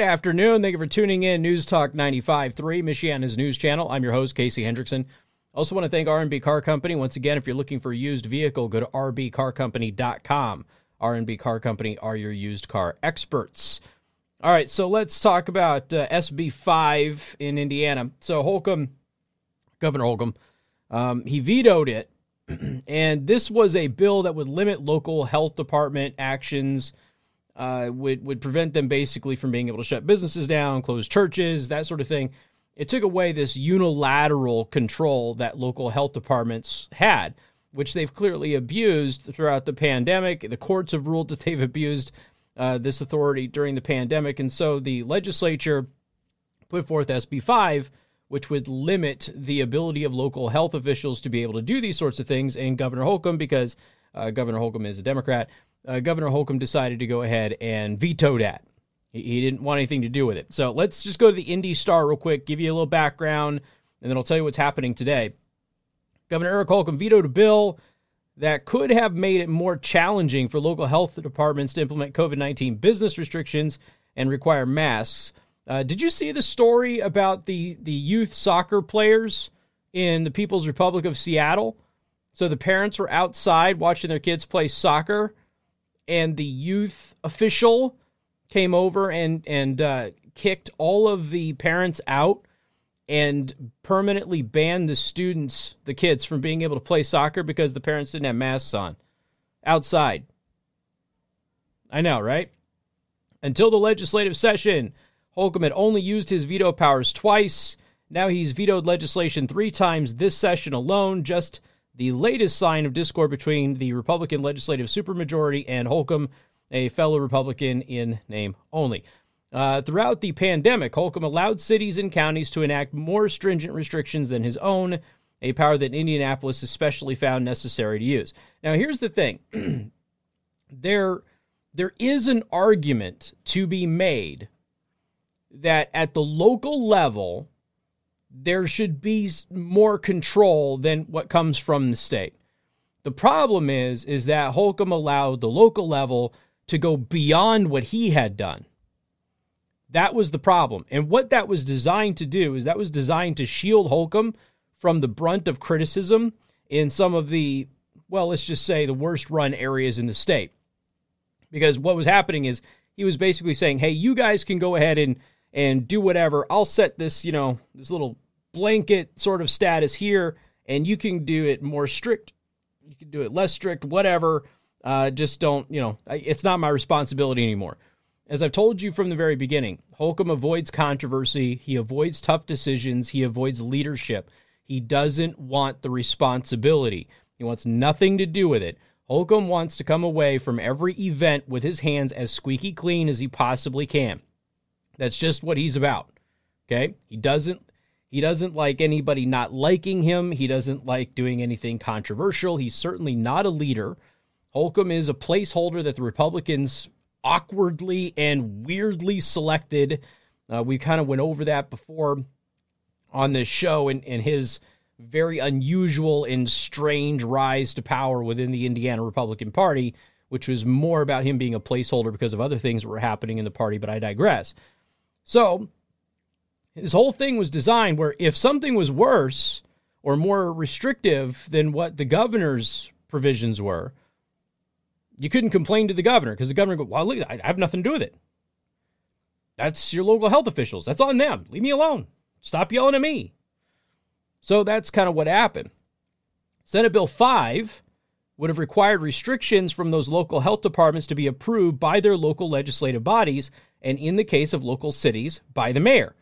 Good afternoon. Thank you for tuning in. News Talk 95.3, Michiana's news channel. I'm your host, Casey Hendrickson. Also want to thank R&B Car Company. Once again, if you're looking for a used vehicle, go to rbcarcompany.com. R&B Car Company are your used car experts. All right, so let's talk about uh, SB 5 in Indiana. So Holcomb, Governor Holcomb, um, he vetoed it. and this was a bill that would limit local health department actions – uh, would would prevent them basically from being able to shut businesses down, close churches, that sort of thing. It took away this unilateral control that local health departments had, which they've clearly abused throughout the pandemic. The courts have ruled that they've abused uh, this authority during the pandemic, and so the legislature put forth SB five, which would limit the ability of local health officials to be able to do these sorts of things. And Governor Holcomb, because uh, Governor Holcomb is a Democrat, uh, Governor Holcomb decided to go ahead and veto that. He, he didn't want anything to do with it. So let's just go to the Indy Star real quick, give you a little background, and then I'll tell you what's happening today. Governor Eric Holcomb vetoed a bill that could have made it more challenging for local health departments to implement COVID 19 business restrictions and require masks. Uh, did you see the story about the, the youth soccer players in the People's Republic of Seattle? So the parents were outside watching their kids play soccer, and the youth official came over and and uh, kicked all of the parents out and permanently banned the students, the kids, from being able to play soccer because the parents didn't have masks on outside. I know, right? Until the legislative session, Holcomb had only used his veto powers twice. Now he's vetoed legislation three times this session alone, just the latest sign of discord between the Republican legislative supermajority and Holcomb, a fellow Republican in name only. Uh, throughout the pandemic, Holcomb allowed cities and counties to enact more stringent restrictions than his own, a power that Indianapolis especially found necessary to use. Now, here's the thing there, there is an argument to be made that at the local level, there should be more control than what comes from the state. The problem is is that Holcomb allowed the local level to go beyond what he had done. That was the problem. And what that was designed to do is that was designed to shield Holcomb from the brunt of criticism in some of the well, let's just say the worst run areas in the state. Because what was happening is he was basically saying, "Hey, you guys can go ahead and and do whatever. I'll set this, you know, this little blanket sort of status here, and you can do it more strict. You can do it less strict, whatever. Uh, just don't, you know, it's not my responsibility anymore. As I've told you from the very beginning, Holcomb avoids controversy. He avoids tough decisions. He avoids leadership. He doesn't want the responsibility. He wants nothing to do with it. Holcomb wants to come away from every event with his hands as squeaky clean as he possibly can. That's just what he's about. Okay? He doesn't he doesn't like anybody not liking him. He doesn't like doing anything controversial. He's certainly not a leader. Holcomb is a placeholder that the Republicans awkwardly and weirdly selected. Uh, we kind of went over that before on this show and, and his very unusual and strange rise to power within the Indiana Republican Party, which was more about him being a placeholder because of other things that were happening in the party, but I digress. So his whole thing was designed where if something was worse or more restrictive than what the governor's provisions were, you couldn't complain to the governor because the governor go, well, look, I have nothing to do with it. That's your local health officials. That's on them. Leave me alone. Stop yelling at me. So that's kind of what happened. Senate Bill 5 would have required restrictions from those local health departments to be approved by their local legislative bodies, and in the case of local cities, by the mayor.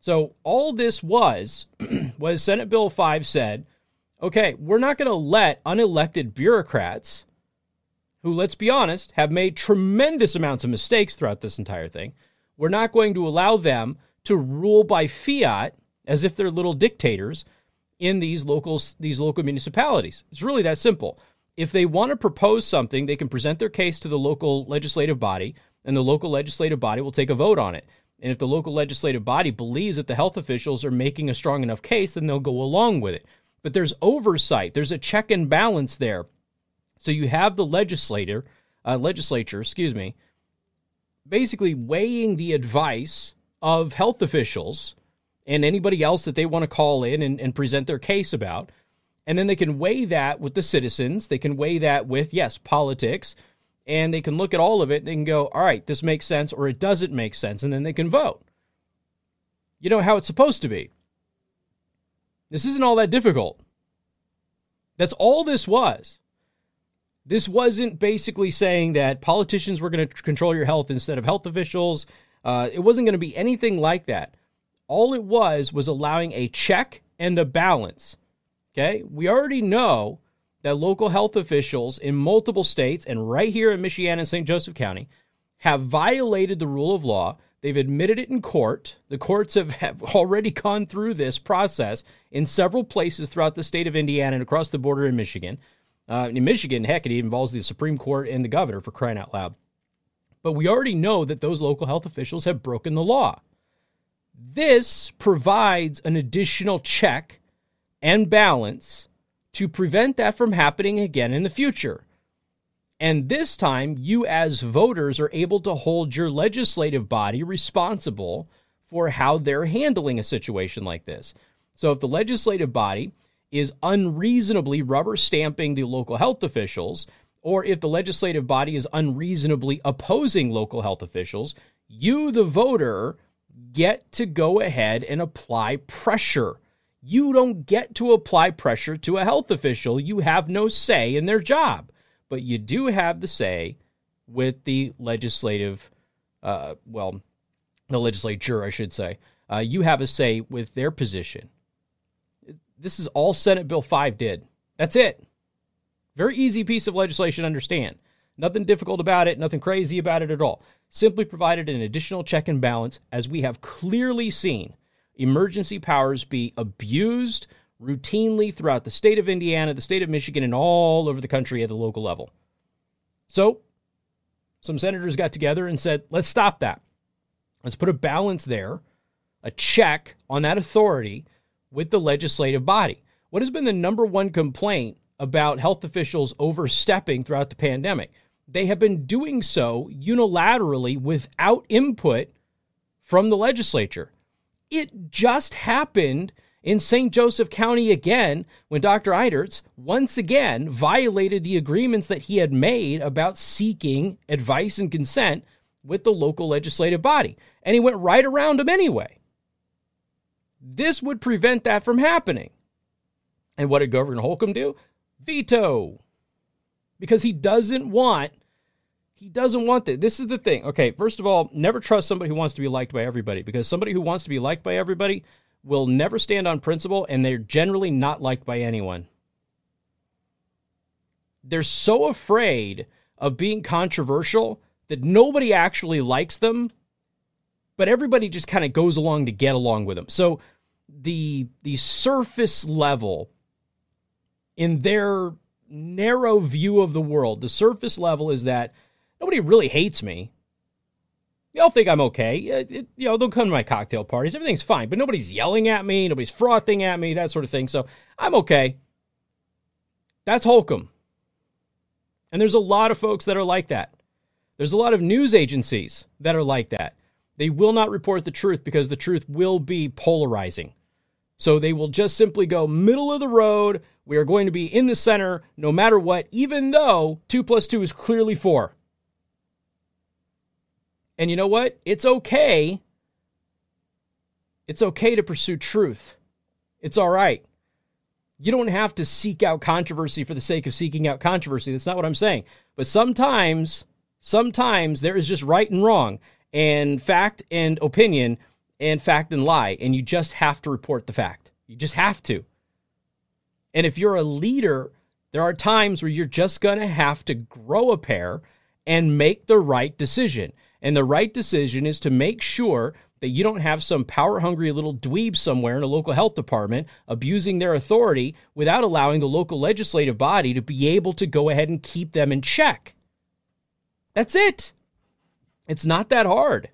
So all this was was Senate Bill 5 said, okay, we're not going to let unelected bureaucrats who let's be honest have made tremendous amounts of mistakes throughout this entire thing. We're not going to allow them to rule by fiat as if they're little dictators in these local these local municipalities. It's really that simple. If they want to propose something, they can present their case to the local legislative body and the local legislative body will take a vote on it. And if the local legislative body believes that the health officials are making a strong enough case, then they'll go along with it. But there's oversight, there's a check and balance there. So you have the legislator, uh, legislature, excuse me, basically weighing the advice of health officials and anybody else that they want to call in and, and present their case about. And then they can weigh that with the citizens. They can weigh that with, yes, politics. And they can look at all of it and they can go, all right, this makes sense or it doesn't make sense. And then they can vote. You know how it's supposed to be. This isn't all that difficult. That's all this was. This wasn't basically saying that politicians were going to control your health instead of health officials. Uh, it wasn't going to be anything like that. All it was was allowing a check and a balance. Okay. We already know that local health officials in multiple states and right here in Michiana and St. Joseph County have violated the rule of law. They've admitted it in court. The courts have, have already gone through this process in several places throughout the state of Indiana and across the border in Michigan. Uh, in Michigan, heck, it involves the Supreme Court and the governor for crying out loud. But we already know that those local health officials have broken the law. This provides an additional check and balance to prevent that from happening again in the future. And this time, you as voters are able to hold your legislative body responsible for how they're handling a situation like this. So if the legislative body is unreasonably rubber stamping the local health officials, or if the legislative body is unreasonably opposing local health officials, you, the voter, get to go ahead and apply pressure. You don't get to apply pressure to a health official. You have no say in their job, but you do have the say with the legislative, uh, well, the legislature, I should say. Uh, you have a say with their position. This is all Senate Bill 5 did. That's it. Very easy piece of legislation to understand. Nothing difficult about it, nothing crazy about it at all. Simply provided an additional check and balance, as we have clearly seen emergency powers be abused routinely throughout the state of Indiana, the state of Michigan, and all over the country at the local level. So, some senators got together and said, let's stop that. Let's put a balance there, a check on that authority with the legislative body. What has been the number one complaint about health officials overstepping throughout the pandemic? They have been doing so unilaterally without input from the legislature. It just happened in St. Joseph County again when Dr. Einterz once again violated the agreements that he had made about seeking advice and consent with the local legislative body. And he went right around them anyway. This would prevent that from happening. And what did Governor Holcomb do? Veto. Because he doesn't want he doesn't want that. This is the thing. Okay, first of all, never trust somebody who wants to be liked by everybody because somebody who wants to be liked by everybody will never stand on principle and they're generally not liked by anyone. They're so afraid of being controversial that nobody actually likes them, but everybody just kind of goes along to get along with them. So the the surface level in their narrow view of the world, the surface level is that Nobody really hates me. They all think I'm okay. It, it, you know, they'll come to my cocktail parties. Everything's fine, but nobody's yelling at me. Nobody's frothing at me, that sort of thing. So I'm okay. That's Holcomb. And there's a lot of folks that are like that. There's a lot of news agencies that are like that. They will not report the truth because the truth will be polarizing. So they will just simply go middle of the road. We are going to be in the center no matter what, even though two plus two is clearly four. And you know what? It's okay. It's okay to pursue truth. It's all right. You don't have to seek out controversy for the sake of seeking out controversy. That's not what I'm saying. But sometimes, sometimes there is just right and wrong, and fact and opinion, and fact and lie. And you just have to report the fact. You just have to. And if you're a leader, there are times where you're just going to have to grow a pair and make the right decision. And the right decision is to make sure that you don't have some power hungry little dweeb somewhere in a local health department abusing their authority without allowing the local legislative body to be able to go ahead and keep them in check. That's it. It's not that hard.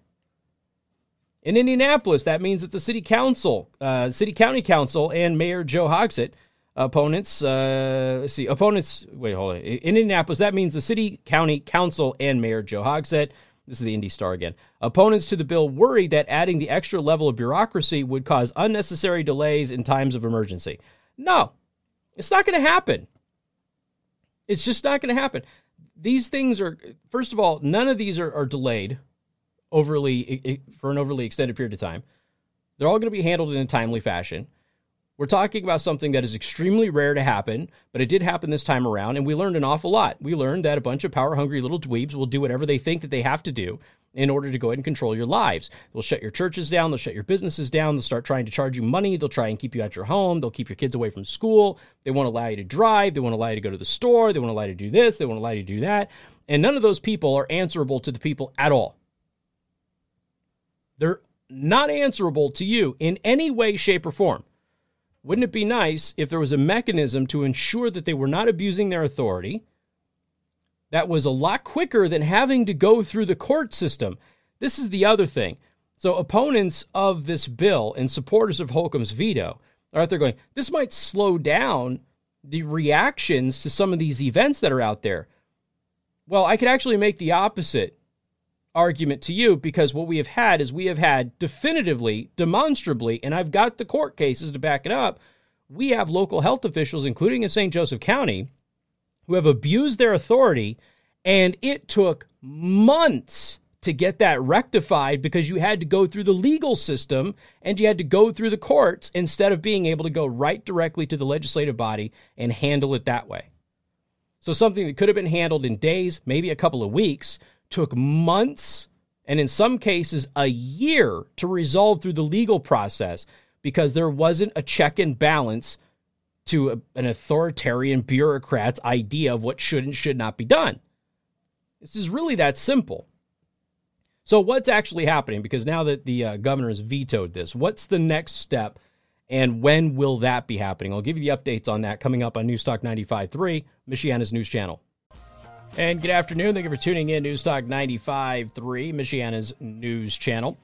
In Indianapolis, that means that the city council, uh, city county council, and Mayor Joe Hogsett, opponents, uh, let's see, opponents, wait, hold on. In Indianapolis, that means the city county council and Mayor Joe Hogsett This is the Indy Star again. Opponents to the bill worried that adding the extra level of bureaucracy would cause unnecessary delays in times of emergency. No, it's not going to happen. It's just not going to happen. These things are, first of all, none of these are, are delayed overly for an overly extended period of time. They're all going to be handled in a timely fashion. We're talking about something that is extremely rare to happen, but it did happen this time around, and we learned an awful lot. We learned that a bunch of power hungry little dweebs will do whatever they think that they have to do in order to go ahead and control your lives. They'll shut your churches down, they'll shut your businesses down, they'll start trying to charge you money, they'll try and keep you at your home, they'll keep your kids away from school, they won't allow you to drive, they won't allow you to go to the store, they won't allow you to do this, they won't allow you to do that. And none of those people are answerable to the people at all. They're not answerable to you in any way, shape, or form. Wouldn't it be nice if there was a mechanism to ensure that they were not abusing their authority? That was a lot quicker than having to go through the court system. This is the other thing. So, opponents of this bill and supporters of Holcomb's veto are out there going, this might slow down the reactions to some of these events that are out there. Well, I could actually make the opposite argument to you because what we have had is we have had definitively, demonstrably, and I've got the court cases to back it up. We have local health officials, including in St. Joseph County, who have abused their authority, and it took months to get that rectified because you had to go through the legal system and you had to go through the courts instead of being able to go right directly to the legislative body and handle it that way. So, something that could have been handled in days, maybe a couple of weeks, took months and in some cases a year to resolve through the legal process because there wasn't a check and balance to a, an authoritarian bureaucrat's idea of what should and should not be done. This is really that simple. So, what's actually happening? Because now that the uh, governor has vetoed this, what's the next step and when will that be happening? I'll give you the updates on that coming up on Newstalk 95.3, Michiana's news channel. And good afternoon. Thank you for tuning in. Newstalk 95.3, Michiana's news channel.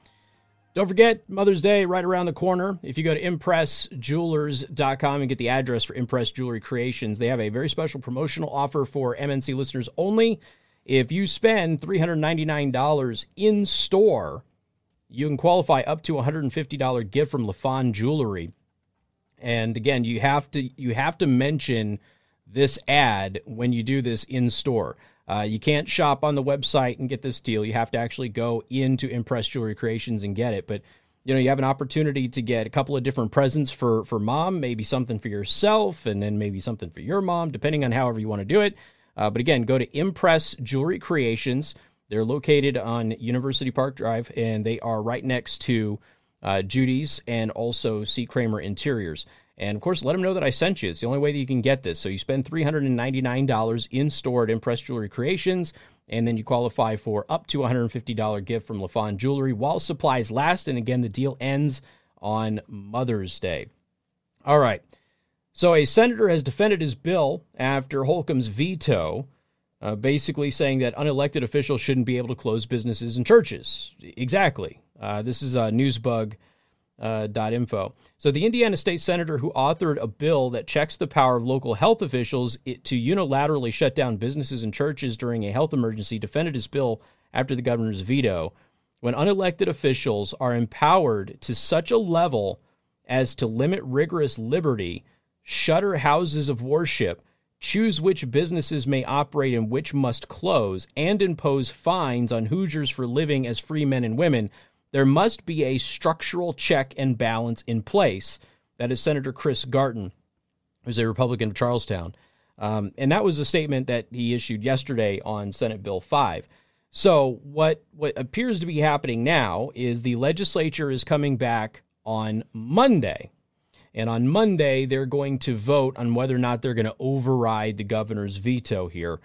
Don't forget, Mother's Day right around the corner. If you go to ImpressJewelers.com and get the address for Impress Jewelry Creations, they have a very special promotional offer for MNC listeners only. If you spend $399 in store, you can qualify up to a $150 gift from Lafonn Jewelry. And again, you have to you have to mention – this ad when you do this in store. Uh, you can't shop on the website and get this deal. You have to actually go into Impress Jewelry Creations and get it. But you know, you have an opportunity to get a couple of different presents for for mom, maybe something for yourself, and then maybe something for your mom, depending on however you want to do it. Uh, but again, go to Impress Jewelry Creations. They're located on University Park Drive, and they are right next to uh, Judy's and also C. Kramer Interiors. And of course, let them know that I sent you. It's the only way that you can get this. So you spend $399 in store at Impress Jewelry Creations, and then you qualify for up to $150 gift from Lafonn Jewelry while supplies last. And again, the deal ends on Mother's Day. All right. So a senator has defended his bill after Holcomb's veto, uh, basically saying that unelected officials shouldn't be able to close businesses and churches. Exactly. Uh, this is a Newsbug uh, .info. So the Indiana state senator who authored a bill that checks the power of local health officials to unilaterally shut down businesses and churches during a health emergency defended his bill after the governor's veto. When unelected officials are empowered to such a level as to limit rigorous liberty, shutter houses of worship, choose which businesses may operate and which must close, and impose fines on Hoosiers for living as free men and women, there must be a structural check and balance in place. That is Senator Chris Garten, who's a Republican of Charlestown. Um, and that was a statement that he issued yesterday on Senate Bill 5. So, what, what appears to be happening now is the legislature is coming back on Monday. And on Monday, they're going to vote on whether or not they're going to override the governor's veto here.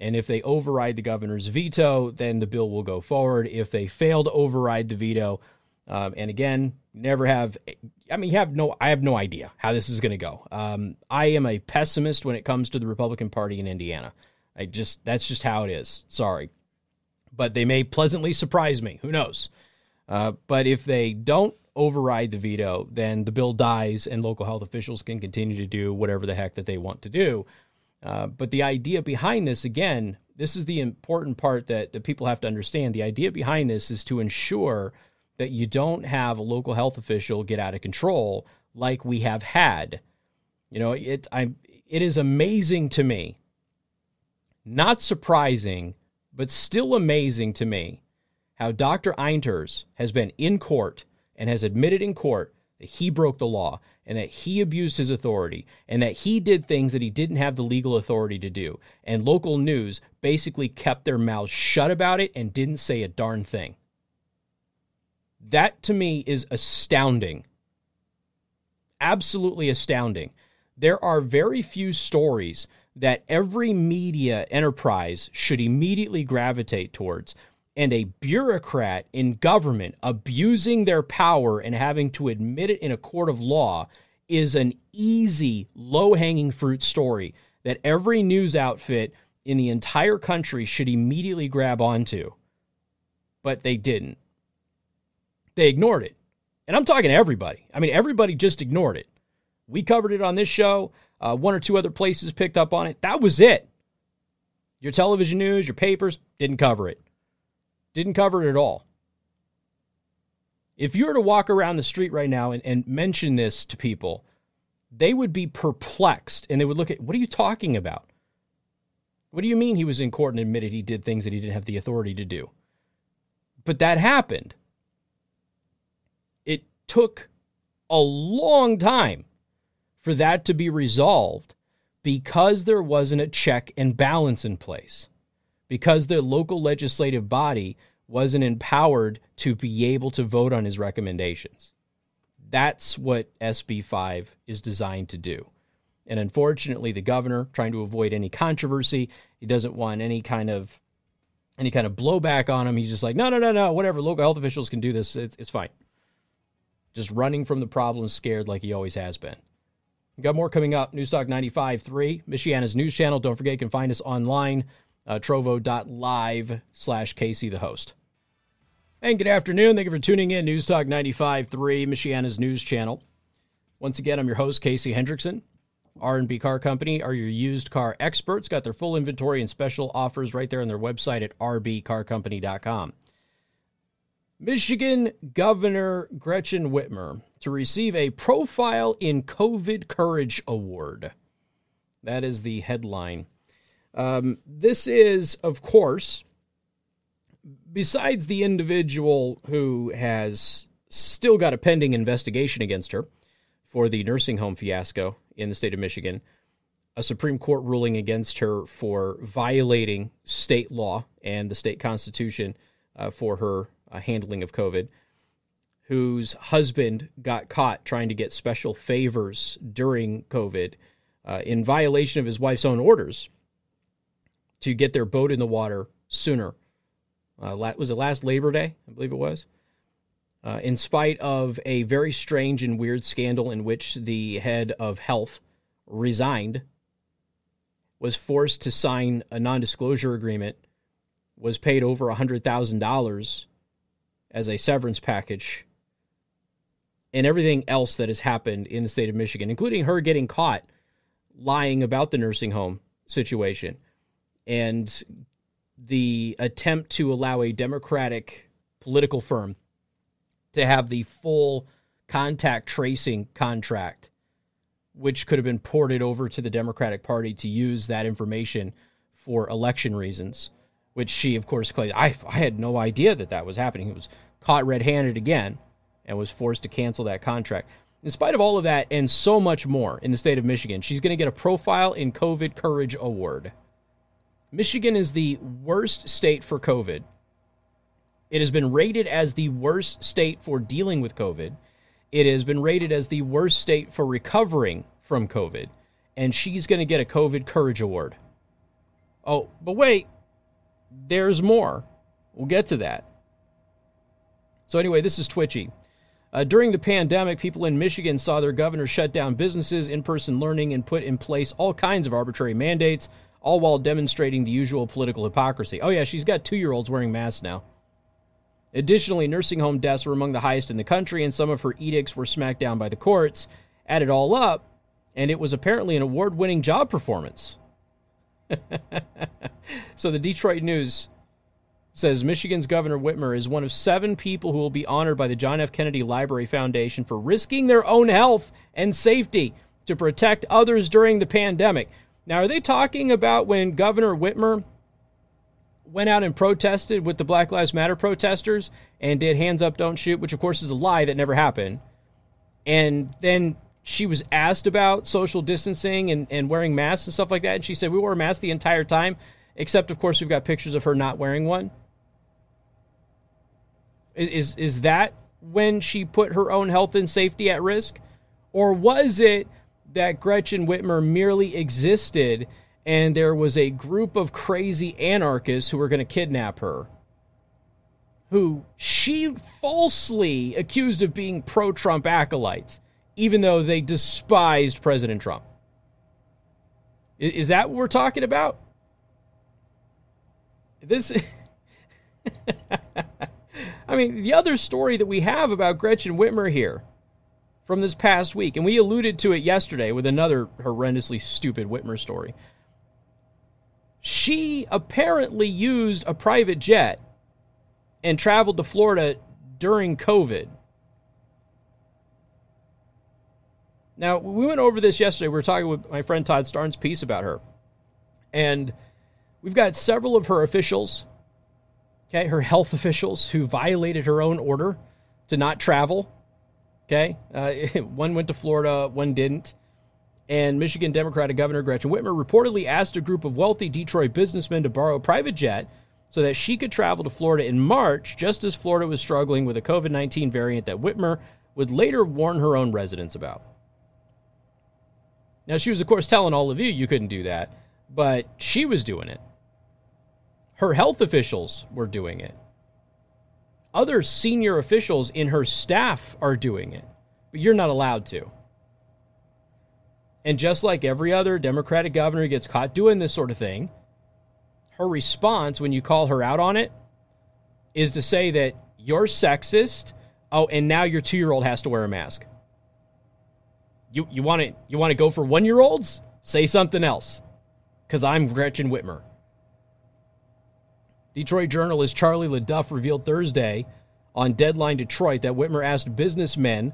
And if they override the governor's veto, then the bill will go forward. If they fail to override the veto, um, and again, never have. I mean, have no. I have no idea how this is going to go. Um, I am a pessimist when it comes to the Republican Party in Indiana. I just that's just how it is. Sorry, but they may pleasantly surprise me. Who knows? Uh, but if they don't override the veto, then the bill dies, and local health officials can continue to do whatever the heck that they want to do. Uh, but the idea behind this, again, this is the important part that, that people have to understand. The idea behind this is to ensure that you don't have a local health official get out of control like we have had. You know, it I it is amazing to me. Not surprising, but still amazing to me how Dr. Einterz has been in court and has admitted in court that he broke the law and that he abused his authority and that he did things that he didn't have the legal authority to do. And local news basically kept their mouths shut about it and didn't say a darn thing. That to me is astounding. Absolutely astounding. There are very few stories that every media enterprise should immediately gravitate towards and a bureaucrat in government abusing their power and having to admit it in a court of law is an easy, low hanging fruit story that every news outfit in the entire country should immediately grab onto. But they didn't. They ignored it. And I'm talking to everybody. I mean, everybody just ignored it. We covered it on this show. Uh, one or two other places picked up on it. That was it. Your television news, your papers didn't cover it. Didn't cover it at all. If you were to walk around the street right now and, and mention this to people, they would be perplexed and they would look at, what are you talking about? What do you mean he was in court and admitted he did things that he didn't have the authority to do? But that happened. It took a long time for that to be resolved because there wasn't a check and balance in place because the local legislative body wasn't empowered to be able to vote on his recommendations. That's what SB 5 is designed to do. And unfortunately, the governor, trying to avoid any controversy, he doesn't want any kind of any kind of blowback on him. He's just like, no, no, no, no, whatever. Local health officials can do this. It's, it's fine. Just running from the problem, scared like he always has been. We've got more coming up. Newstalk 95.3, Michiana's news channel. Don't forget, you can find us online uh, trovo.live slash Casey the host. And good afternoon. Thank you for tuning in. News Talk 95.3, Michiana's news channel. Once again, I'm your host, Casey Hendrickson. R&B Car Company are your used car experts. Got their full inventory and special offers right there on their website at rbcarcompany.com. Michigan Governor Gretchen Whitmer to receive a Profile in COVID Courage Award. That is the headline um, this is, of course, besides the individual who has still got a pending investigation against her for the nursing home fiasco in the state of Michigan, a Supreme Court ruling against her for violating state law and the state constitution uh, for her uh, handling of COVID, whose husband got caught trying to get special favors during COVID uh, in violation of his wife's own orders to get their boat in the water sooner. Uh, was it last Labor Day? I believe it was. Uh, in spite of a very strange and weird scandal in which the head of health resigned, was forced to sign a non disclosure agreement, was paid over $100,000 as a severance package, and everything else that has happened in the state of Michigan, including her getting caught lying about the nursing home situation and the attempt to allow a Democratic political firm to have the full contact tracing contract, which could have been ported over to the Democratic Party to use that information for election reasons, which she, of course, claimed. I, I had no idea that that was happening. He was caught red handed again and was forced to cancel that contract. In spite of all of that and so much more in the state of Michigan, she's going to get a Profile in COVID Courage Award. Michigan is the worst state for COVID. It has been rated as the worst state for dealing with COVID. It has been rated as the worst state for recovering from COVID. And she's going to get a COVID Courage Award. Oh, but wait, there's more. We'll get to that. So, anyway, this is Twitchy. Uh, during the pandemic, people in Michigan saw their governor shut down businesses, in person learning, and put in place all kinds of arbitrary mandates all while demonstrating the usual political hypocrisy. Oh, yeah, she's got two year olds wearing masks now. Additionally, nursing home deaths were among the highest in the country, and some of her edicts were smacked down by the courts. Add it all up, and it was apparently an award winning job performance. so the Detroit News says Michigan's Governor Whitmer is one of seven people who will be honored by the John F. Kennedy Library Foundation for risking their own health and safety to protect others during the pandemic. Now, are they talking about when Governor Whitmer went out and protested with the Black Lives Matter protesters and did hands up, don't shoot, which of course is a lie that never happened? And then she was asked about social distancing and, and wearing masks and stuff like that. And she said, We wore a mask the entire time, except, of course, we've got pictures of her not wearing one. Is, is that when she put her own health and safety at risk? Or was it that Gretchen Whitmer merely existed and there was a group of crazy anarchists who were going to kidnap her? Who she falsely accused of being pro Trump acolytes, even though they despised President Trump. Is that what we're talking about? This. I mean, the other story that we have about Gretchen Whitmer here from this past week, and we alluded to it yesterday with another horrendously stupid Whitmer story. She apparently used a private jet and traveled to Florida during COVID. Now, we went over this yesterday. We were talking with my friend Todd Starnes' piece about her. And we've got several of her officials okay, her health officials who violated her own order to not travel. Okay, uh, one went to Florida, one didn't. And Michigan Democratic Governor Gretchen Whitmer reportedly asked a group of wealthy Detroit businessmen to borrow a private jet so that she could travel to Florida in March, just as Florida was struggling with a COVID 19 variant that Whitmer would later warn her own residents about. Now, she was, of course, telling all of you you couldn't do that, but she was doing it. Her health officials were doing it. Other senior officials in her staff are doing it, but you're not allowed to. And just like every other Democratic governor who gets caught doing this sort of thing, her response when you call her out on it is to say that you're sexist. Oh, and now your two year old has to wear a mask. You you want to you want to go for one year olds? Say something else, because I'm Gretchen Whitmer. Detroit journalist Charlie LeDuff revealed Thursday on Deadline Detroit that Whitmer asked businessmen.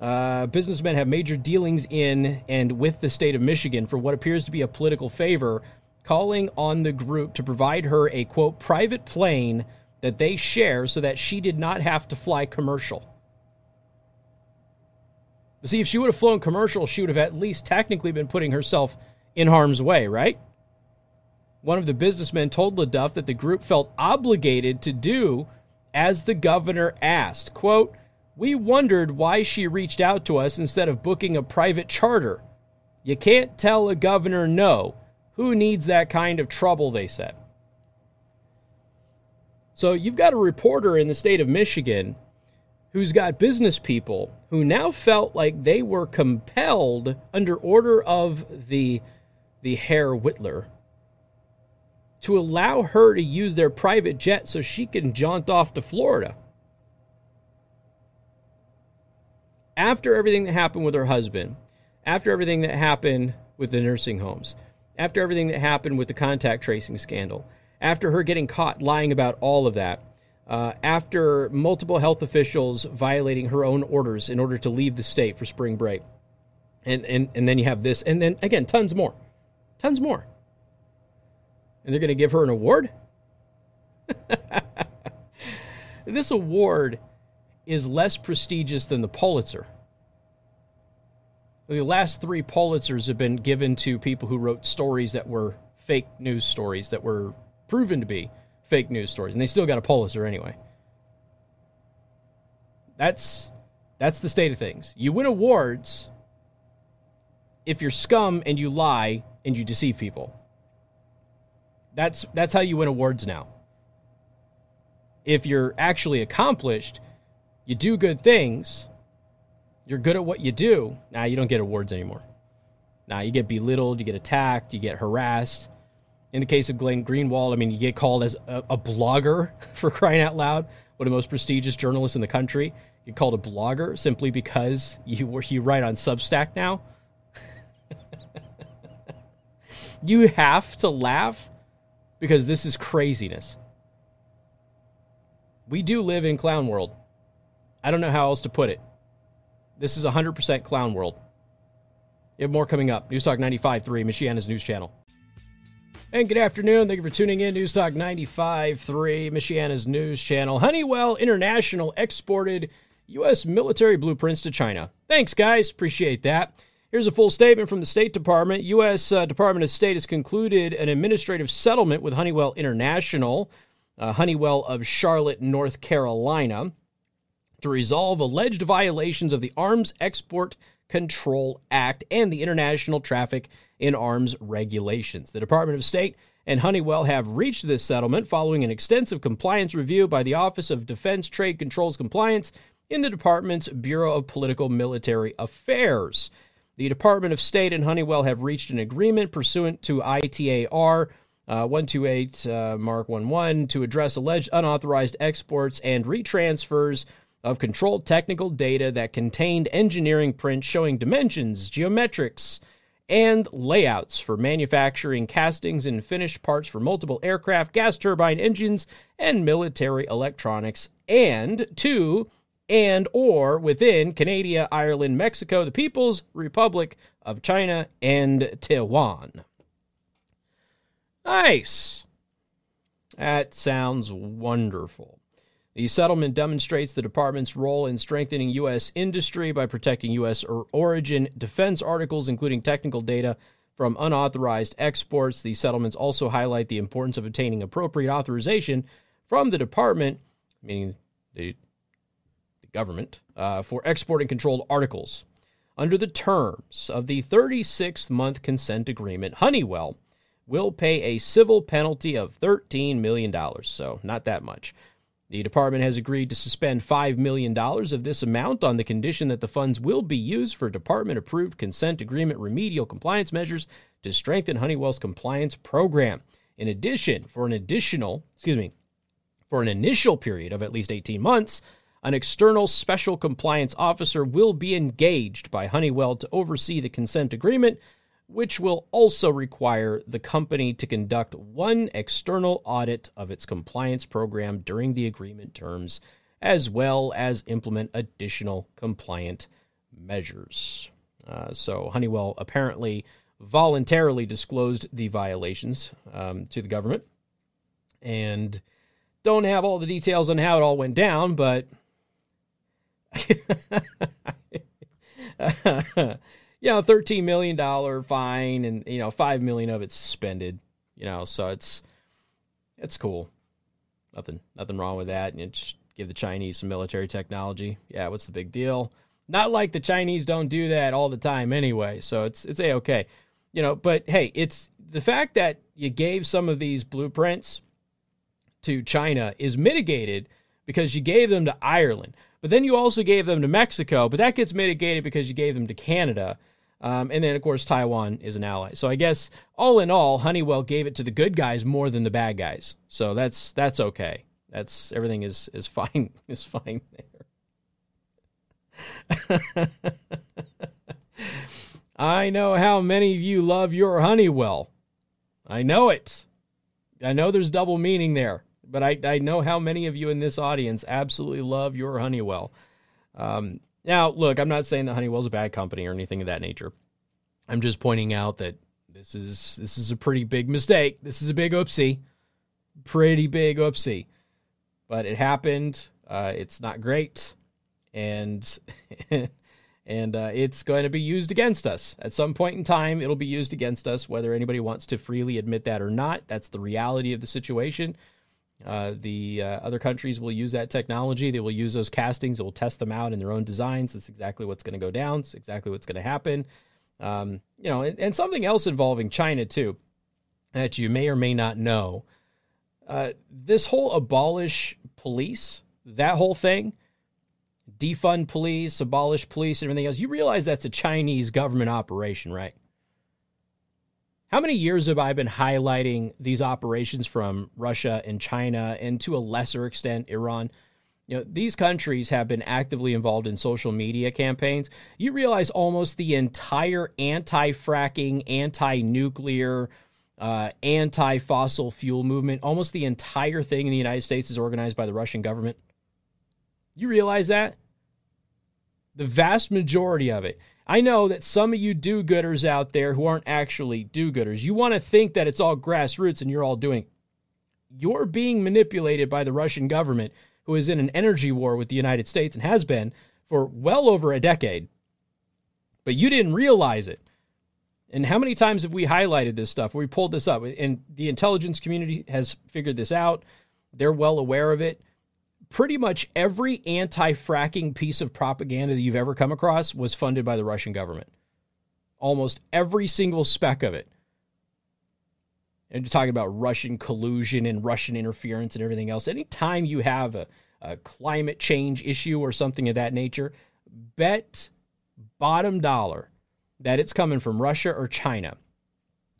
Uh, businessmen have major dealings in and with the state of Michigan for what appears to be a political favor, calling on the group to provide her a quote private plane that they share so that she did not have to fly commercial. See, if she would have flown commercial, she would have at least technically been putting herself in harm's way, right? One of the businessmen told LeDuff that the group felt obligated to do as the governor asked. Quote, We wondered why she reached out to us instead of booking a private charter. You can't tell a governor no. Who needs that kind of trouble, they said. So you've got a reporter in the state of Michigan who's got business people who now felt like they were compelled under order of the the Herr Whitler to allow her to use their private jet so she can jaunt off to Florida. After everything that happened with her husband, after everything that happened with the nursing homes, after everything that happened with the contact tracing scandal, after her getting caught lying about all of that, uh, after multiple health officials violating her own orders in order to leave the state for spring break, and, and, and then you have this, and then again, tons more. Tons more and they're going to give her an award? this award is less prestigious than the Pulitzer. The last three Pulitzers have been given to people who wrote stories that were fake news stories that were proven to be fake news stories, and they still got a Pulitzer anyway. That's that's the state of things. You win awards if you're scum and you lie and you deceive people. That's that's how you win awards now. If you're actually accomplished, you do good things, you're good at what you do. Now nah, you don't get awards anymore. Now nah, you get belittled, you get attacked, you get harassed. In the case of Glenn Greenwald, I mean, you get called as a, a blogger for crying out loud, one of the most prestigious journalists in the country. You get called a blogger simply because you you write on Substack now. you have to laugh because this is craziness. We do live in clown world. I don't know how else to put it. This is 100% clown world. You have more coming up. News Talk 95.3, Michiana's news channel. And good afternoon. Thank you for tuning in. News Talk 95.3, Michiana's news channel. Honeywell International exported U.S. military blueprints to China. Thanks, guys. Appreciate that. Here's a full statement from the State Department. U.S. Uh, Department of State has concluded an administrative settlement with Honeywell International, uh, Honeywell of Charlotte, North Carolina, to resolve alleged violations of the Arms Export Control Act and the International Traffic in Arms regulations. The Department of State and Honeywell have reached this settlement following an extensive compliance review by the Office of Defense Trade Controls Compliance in the department's Bureau of Political Military Affairs. The Department of State and Honeywell have reached an agreement pursuant to ITAR uh, 128 uh, Mark 11 to address alleged unauthorized exports and retransfers of controlled technical data that contained engineering prints showing dimensions, geometrics, and layouts for manufacturing castings and finished parts for multiple aircraft, gas turbine engines, and military electronics, and two, and or within Canada, Ireland, Mexico, the People's Republic of China, and Taiwan. Nice. That sounds wonderful. The settlement demonstrates the department's role in strengthening U.S. industry by protecting U.S. origin defense articles, including technical data from unauthorized exports. These settlements also highlight the importance of obtaining appropriate authorization from the department, meaning the government uh, for exporting controlled articles. Under the terms of the 36 month consent agreement, Honeywell will pay a civil penalty of $13 million, so not that much. The department has agreed to suspend $5 million of this amount on the condition that the funds will be used for department approved consent agreement remedial compliance measures to strengthen Honeywell's compliance program. In addition, for an additional, excuse me, for an initial period of at least 18 months, an external special compliance officer will be engaged by Honeywell to oversee the consent agreement, which will also require the company to conduct one external audit of its compliance program during the agreement terms, as well as implement additional compliant measures. Uh, so, Honeywell apparently voluntarily disclosed the violations um, to the government and don't have all the details on how it all went down, but you know, thirteen million dollar fine, and you know, five million of it's suspended. You know, so it's it's cool. Nothing, nothing wrong with that. And just give the Chinese some military technology. Yeah, what's the big deal? Not like the Chinese don't do that all the time anyway. So it's it's a okay. You know, but hey, it's the fact that you gave some of these blueprints to China is mitigated because you gave them to Ireland. But then you also gave them to Mexico, but that gets mitigated because you gave them to Canada. Um, and then, of course, Taiwan is an ally. So I guess all in all, Honeywell gave it to the good guys more than the bad guys. So that's that's okay. That's everything is is fine is fine there. I know how many of you love your Honeywell. I know it. I know there's double meaning there but I, I know how many of you in this audience absolutely love your Honeywell. Um, now, look, I'm not saying that Honeywell's a bad company or anything of that nature. I'm just pointing out that this is this is a pretty big mistake. This is a big oopsie, pretty big oopsie, but it happened. Uh, it's not great, and and uh, it's going to be used against us at some point in time. It'll be used against us, whether anybody wants to freely admit that or not. That's the reality of the situation. Uh, the uh, other countries will use that technology. They will use those castings. They will test them out in their own designs. That's exactly what's going to go down. It's exactly what's going to happen. Um, you know, and, and, something else involving China too that you may or may not know. Uh, this whole abolish police, that whole thing, defund police, abolish police, and everything else. You realize that's a Chinese government operation, right? How many years have I been highlighting these operations from Russia and China and to a lesser extent Iran? You know, these countries have been actively involved in social media campaigns. You realize almost the entire anti fracking, anti nuclear, uh, anti fossil fuel movement. Almost the entire thing in the United States is organized by the Russian government. You realize that? The vast majority of it. I know that some of you do gooders out there who aren't actually do gooders, you want to think that it's all grassroots and you're all doing. You're being manipulated by the Russian government, who is in an energy war with the United States and has been for well over a decade. But you didn't realize it. And how many times have we highlighted this stuff? We pulled this up, and the intelligence community has figured this out. They're well aware of it. Pretty much every anti fracking piece of propaganda that you've ever come across was funded by the Russian government. Almost every single speck of it. And you're talking about Russian collusion and Russian interference and everything else. Anytime you have a, a climate change issue or something of that nature, bet bottom dollar that it's coming from Russia or China,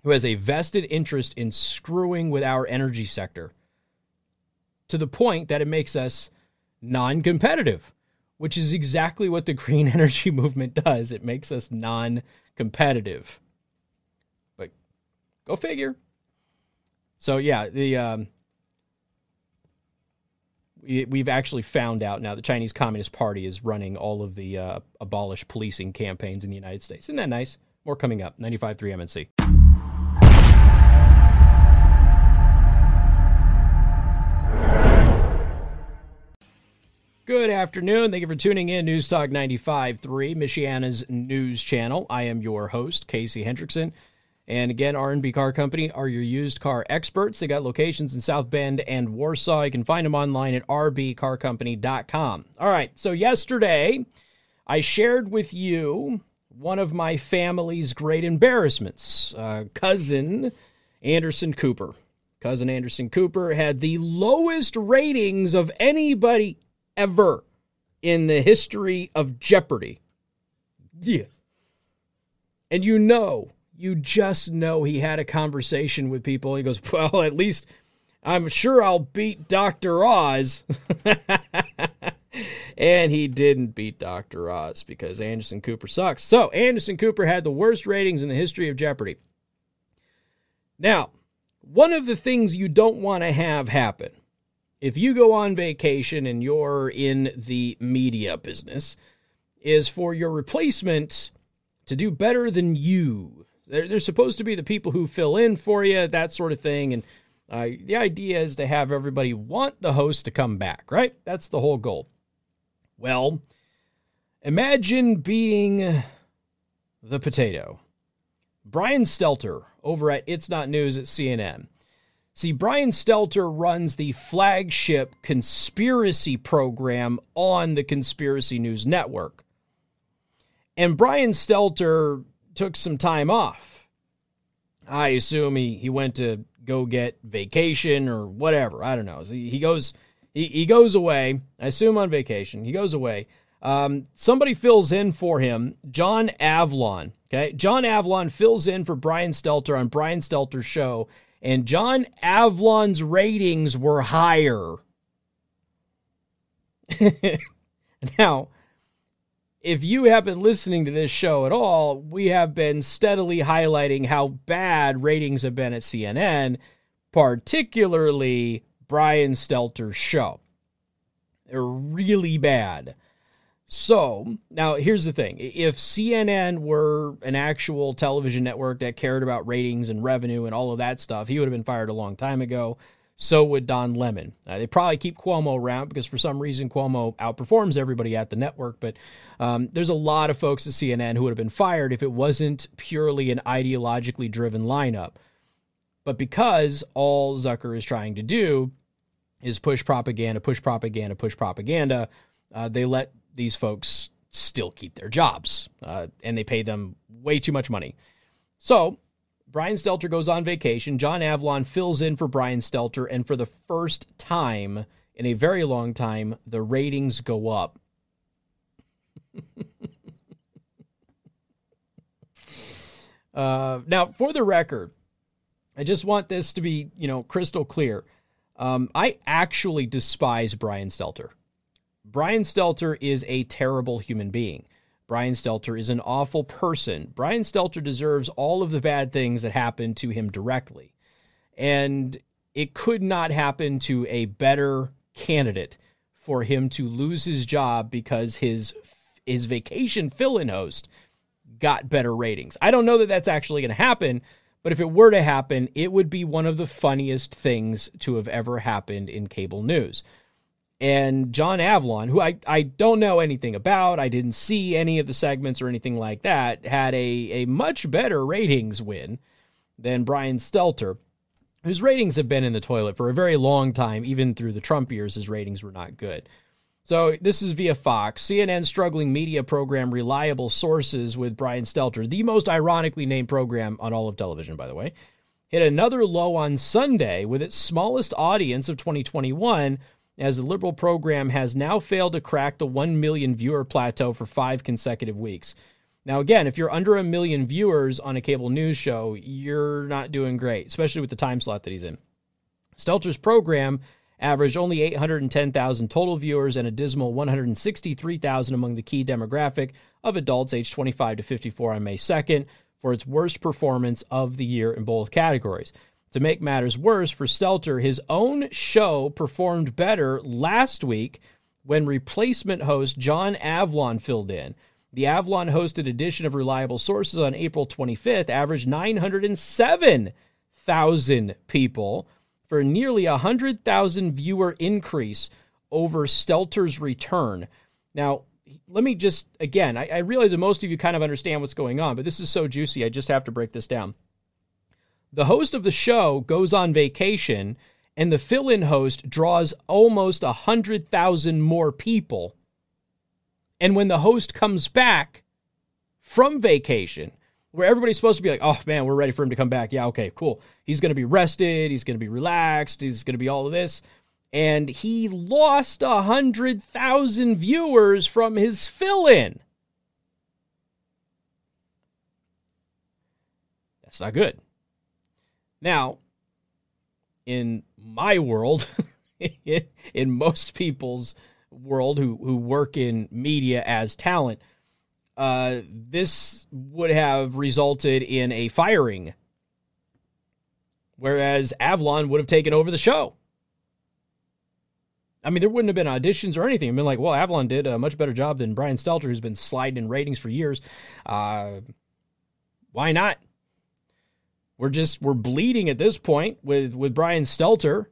who has a vested interest in screwing with our energy sector to the point that it makes us non competitive, which is exactly what the green energy movement does. It makes us non competitive. But go figure. So, yeah, the. Um, we've actually found out now the Chinese Communist Party is running all of the uh, abolish policing campaigns in the United States. Isn't that nice? More coming up. 95.3 MNC. Good afternoon. Thank you for tuning in. News Talk 95.3, Michiana's news channel. I am your host, Casey Hendrickson. And again, R&B Car Company are your used car experts. They got locations in South Bend and Warsaw. You can find them online at rbcarcompany.com. All right, so yesterday I shared with you one of my family's great embarrassments. Uh, cousin Anderson Cooper. Cousin Anderson Cooper had the lowest ratings of anybody ever in the history of Jeopardy. Yeah. And you know you just know he had a conversation with people. He goes, Well, at least I'm sure I'll beat Dr. Oz. and he didn't beat Dr. Oz because Anderson Cooper sucks. So, Anderson Cooper had the worst ratings in the history of Jeopardy. Now, one of the things you don't want to have happen if you go on vacation and you're in the media business is for your replacement to do better than you they're, they're supposed to be the people who fill in for you, that sort of thing. And uh, the idea is to have everybody want the host to come back, right? That's the whole goal. Well, imagine being the potato. Brian Stelter over at It's Not News at CNN. See, Brian Stelter runs the flagship conspiracy program on the Conspiracy News Network. And Brian Stelter took some time off. I assume he, he went to go get vacation or whatever. I don't know. So he, he goes he, he goes away. I assume on vacation. He goes away. Um, somebody fills in for him, John Avlon. Okay, John Avlon fills in for Brian Stelter on Brian Stelter's show, and John Avlon's ratings were higher. now, if you have been listening to this show at all, we have been steadily highlighting how bad ratings have been at CNN, particularly Brian Stelter's show. They're really bad. So, now here's the thing if CNN were an actual television network that cared about ratings and revenue and all of that stuff, he would have been fired a long time ago so would Don Lemon. Uh, they probably keep Cuomo around because for some reason Cuomo outperforms everybody at the network. But um, there's a lot of folks at CNN who would have been fired if it wasn't purely an ideologically driven lineup. But because all Zucker is trying to do is push propaganda, push propaganda, push propaganda, uh, they let these folks still keep their jobs uh, and they pay them way too much money. So Brian Stelter goes on vacation. John Avlon fills in for Brian Stelter, and for the first time in a very long time, the ratings go up. uh, now, for the record, I just want this to be, you know, crystal clear. Um, I actually despise Brian Stelter. Brian Stelter is a terrible human being. Brian Stelter is an awful person. Brian Stelter deserves all of the bad things that happened to him directly. And it could not happen to a better candidate for him to lose his job because his his vacation fill-in host got better ratings. I don't know that that's actually going to happen, but if it were to happen, it would be one of the funniest things to have ever happened in cable news. And John Avlon, who I, I don't know anything about, I didn't see any of the segments or anything like that, had a, a much better ratings win than Brian Stelter whose ratings have been in the toilet for a very long time. Even through the Trump years, his ratings were not good. So this is via Fox. CNN struggling media program Reliable Sources with Brian Stelter, the most ironically named program on all of television, by the way, hit another low on Sunday with its smallest audience of 2021 as the liberal program has now failed to crack the 1 million viewer plateau for five consecutive weeks. Now, again, if you're under a million viewers on a cable news show, you're not doing great, especially with the time slot that he's in. Stelter's program averaged only 810,000 total viewers and a dismal 163,000 among the key demographic of adults aged 25 to 54 on May 2nd for its worst performance of the year in both categories. To make matters worse for Stelter, his own show performed better last week when replacement host John Avlon filled in. The Avlon hosted edition of Reliable Sources on April 25th averaged 907,000 people for nearly a 100,000 viewer increase over Stelter's return. Now, let me just, again, I, I, realize that most of you kind of understand what's going on, but this is so juicy, I just have to break this down. The host of the show goes on vacation, and the fill in host draws almost a 100,000 more people and when the host comes back from vacation, where everybody's supposed to be like, oh man, we're ready for him to come back. Yeah, okay, cool. He's going to be rested. He's going to be relaxed. He's going to be all of this. And he lost a 100,000 viewers from his fill in. That's not good. Now, in my world, in most people's world who who work in media as talent, uh, this would have resulted in a firing. Whereas Avlon would have taken over the show. I mean, there wouldn't have been auditions or anything. I mean, like, well, Avlon did a much better job than Brian Stelter, who's been sliding in ratings for years. Uh, why not? We're just we're bleeding at this point with with Brian Stelter.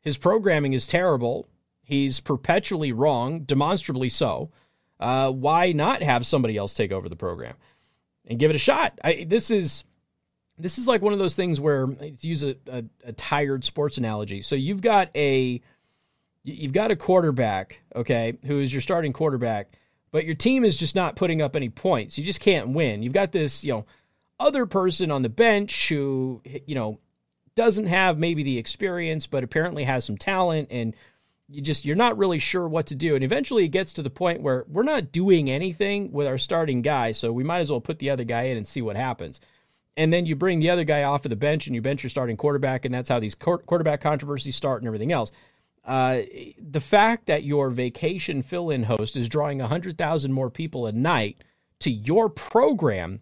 His programming is terrible. He's perpetually wrong, demonstrably so. Uh, why not have somebody else take over the program and give it a shot? I, this is this is like one of those things where to use a, a, a tired sports analogy. So you've got a you've got a quarterback, okay, who is your starting quarterback, but your team is just not putting up any points. You just can't win. You've got this, you know, other person on the bench who, you know, doesn't have maybe the experience, but apparently has some talent and you just you're not really sure what to do. And eventually it gets to the point where we're not doing anything with our starting guy so we might as well put the other guy in and see what happens. And then you bring the other guy off of the bench and you bench your starting quarterback and that's how these quarterback controversies start and everything else. Uh, the fact that your vacation fill-in host is drawing 100000 more people a night to your program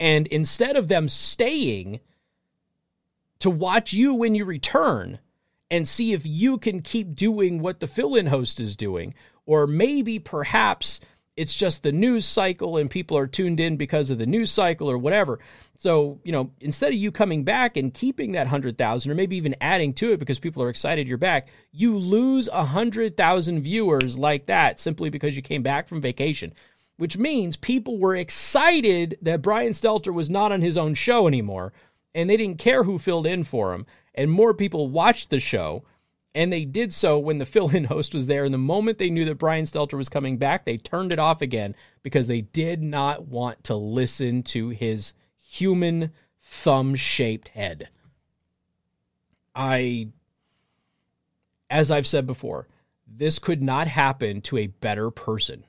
and instead of them staying to watch you when you return and see if you can keep doing what the fill in host is doing. Or maybe perhaps it's just the news cycle and people are tuned in because of the news cycle or whatever. So, you know, instead of you coming back and keeping that 100,000 or maybe even adding to it because people are excited you're back, you lose 100,000 viewers like that simply because you came back from vacation, which means people were excited that Brian Stelter was not on his own show anymore and they didn't care who filled in for him and more people watched the show. And they did so when the fill in host was there. And the moment they knew that Brian Stelter was coming back, they turned it off again because they did not want to listen to his human thumb shaped head. I, as I've said before, this could not happen to a better person.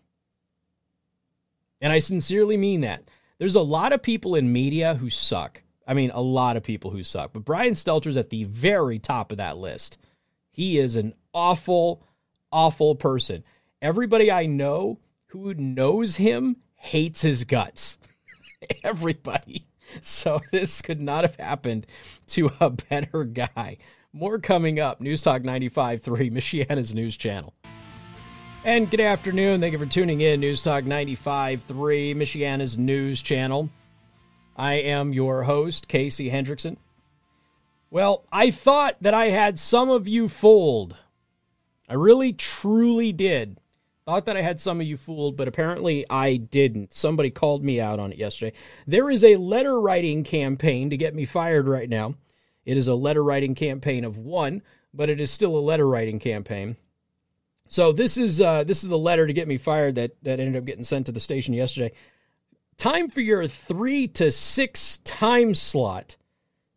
And I sincerely mean that. There's a lot of people in media who suck. I mean, a lot of people who suck, but Brian Stelter's at the very top of that list. He is an awful, awful person. Everybody I know who knows him hates his guts. Everybody. so this could not have happened to a better guy. More coming up. News Talk 95.3, Michiana's news channel. And good afternoon. Thank you for tuning in. News Talk 95.3, Michiana's news channel. I am your host, Casey Hendrickson. Well, I thought that I had some of you fooled. I really, truly did. Thought that I had some of you fooled, but apparently I didn't. Somebody called me out on it yesterday. There is a letter writing campaign to get me fired right now. It is a letter writing campaign of one, but it is still a letter writing campaign. So this is uh, this is the letter to get me fired that that ended up getting sent to the station yesterday. Time for your three to six time slot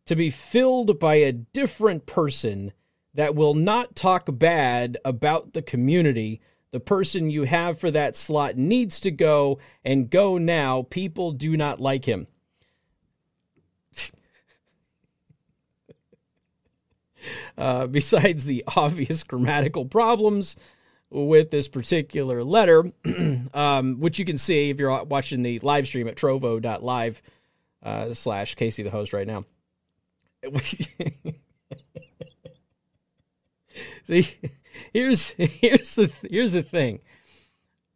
to be filled by a different person that will not talk bad about the community. The person you have for that slot needs to go and go now. People do not like him. Uh, besides the obvious grammatical problems with this particular letter, um, which you can see if you're watching the live stream at trovo.live uh, slash Casey the host right now. see, here's here's the here's the thing.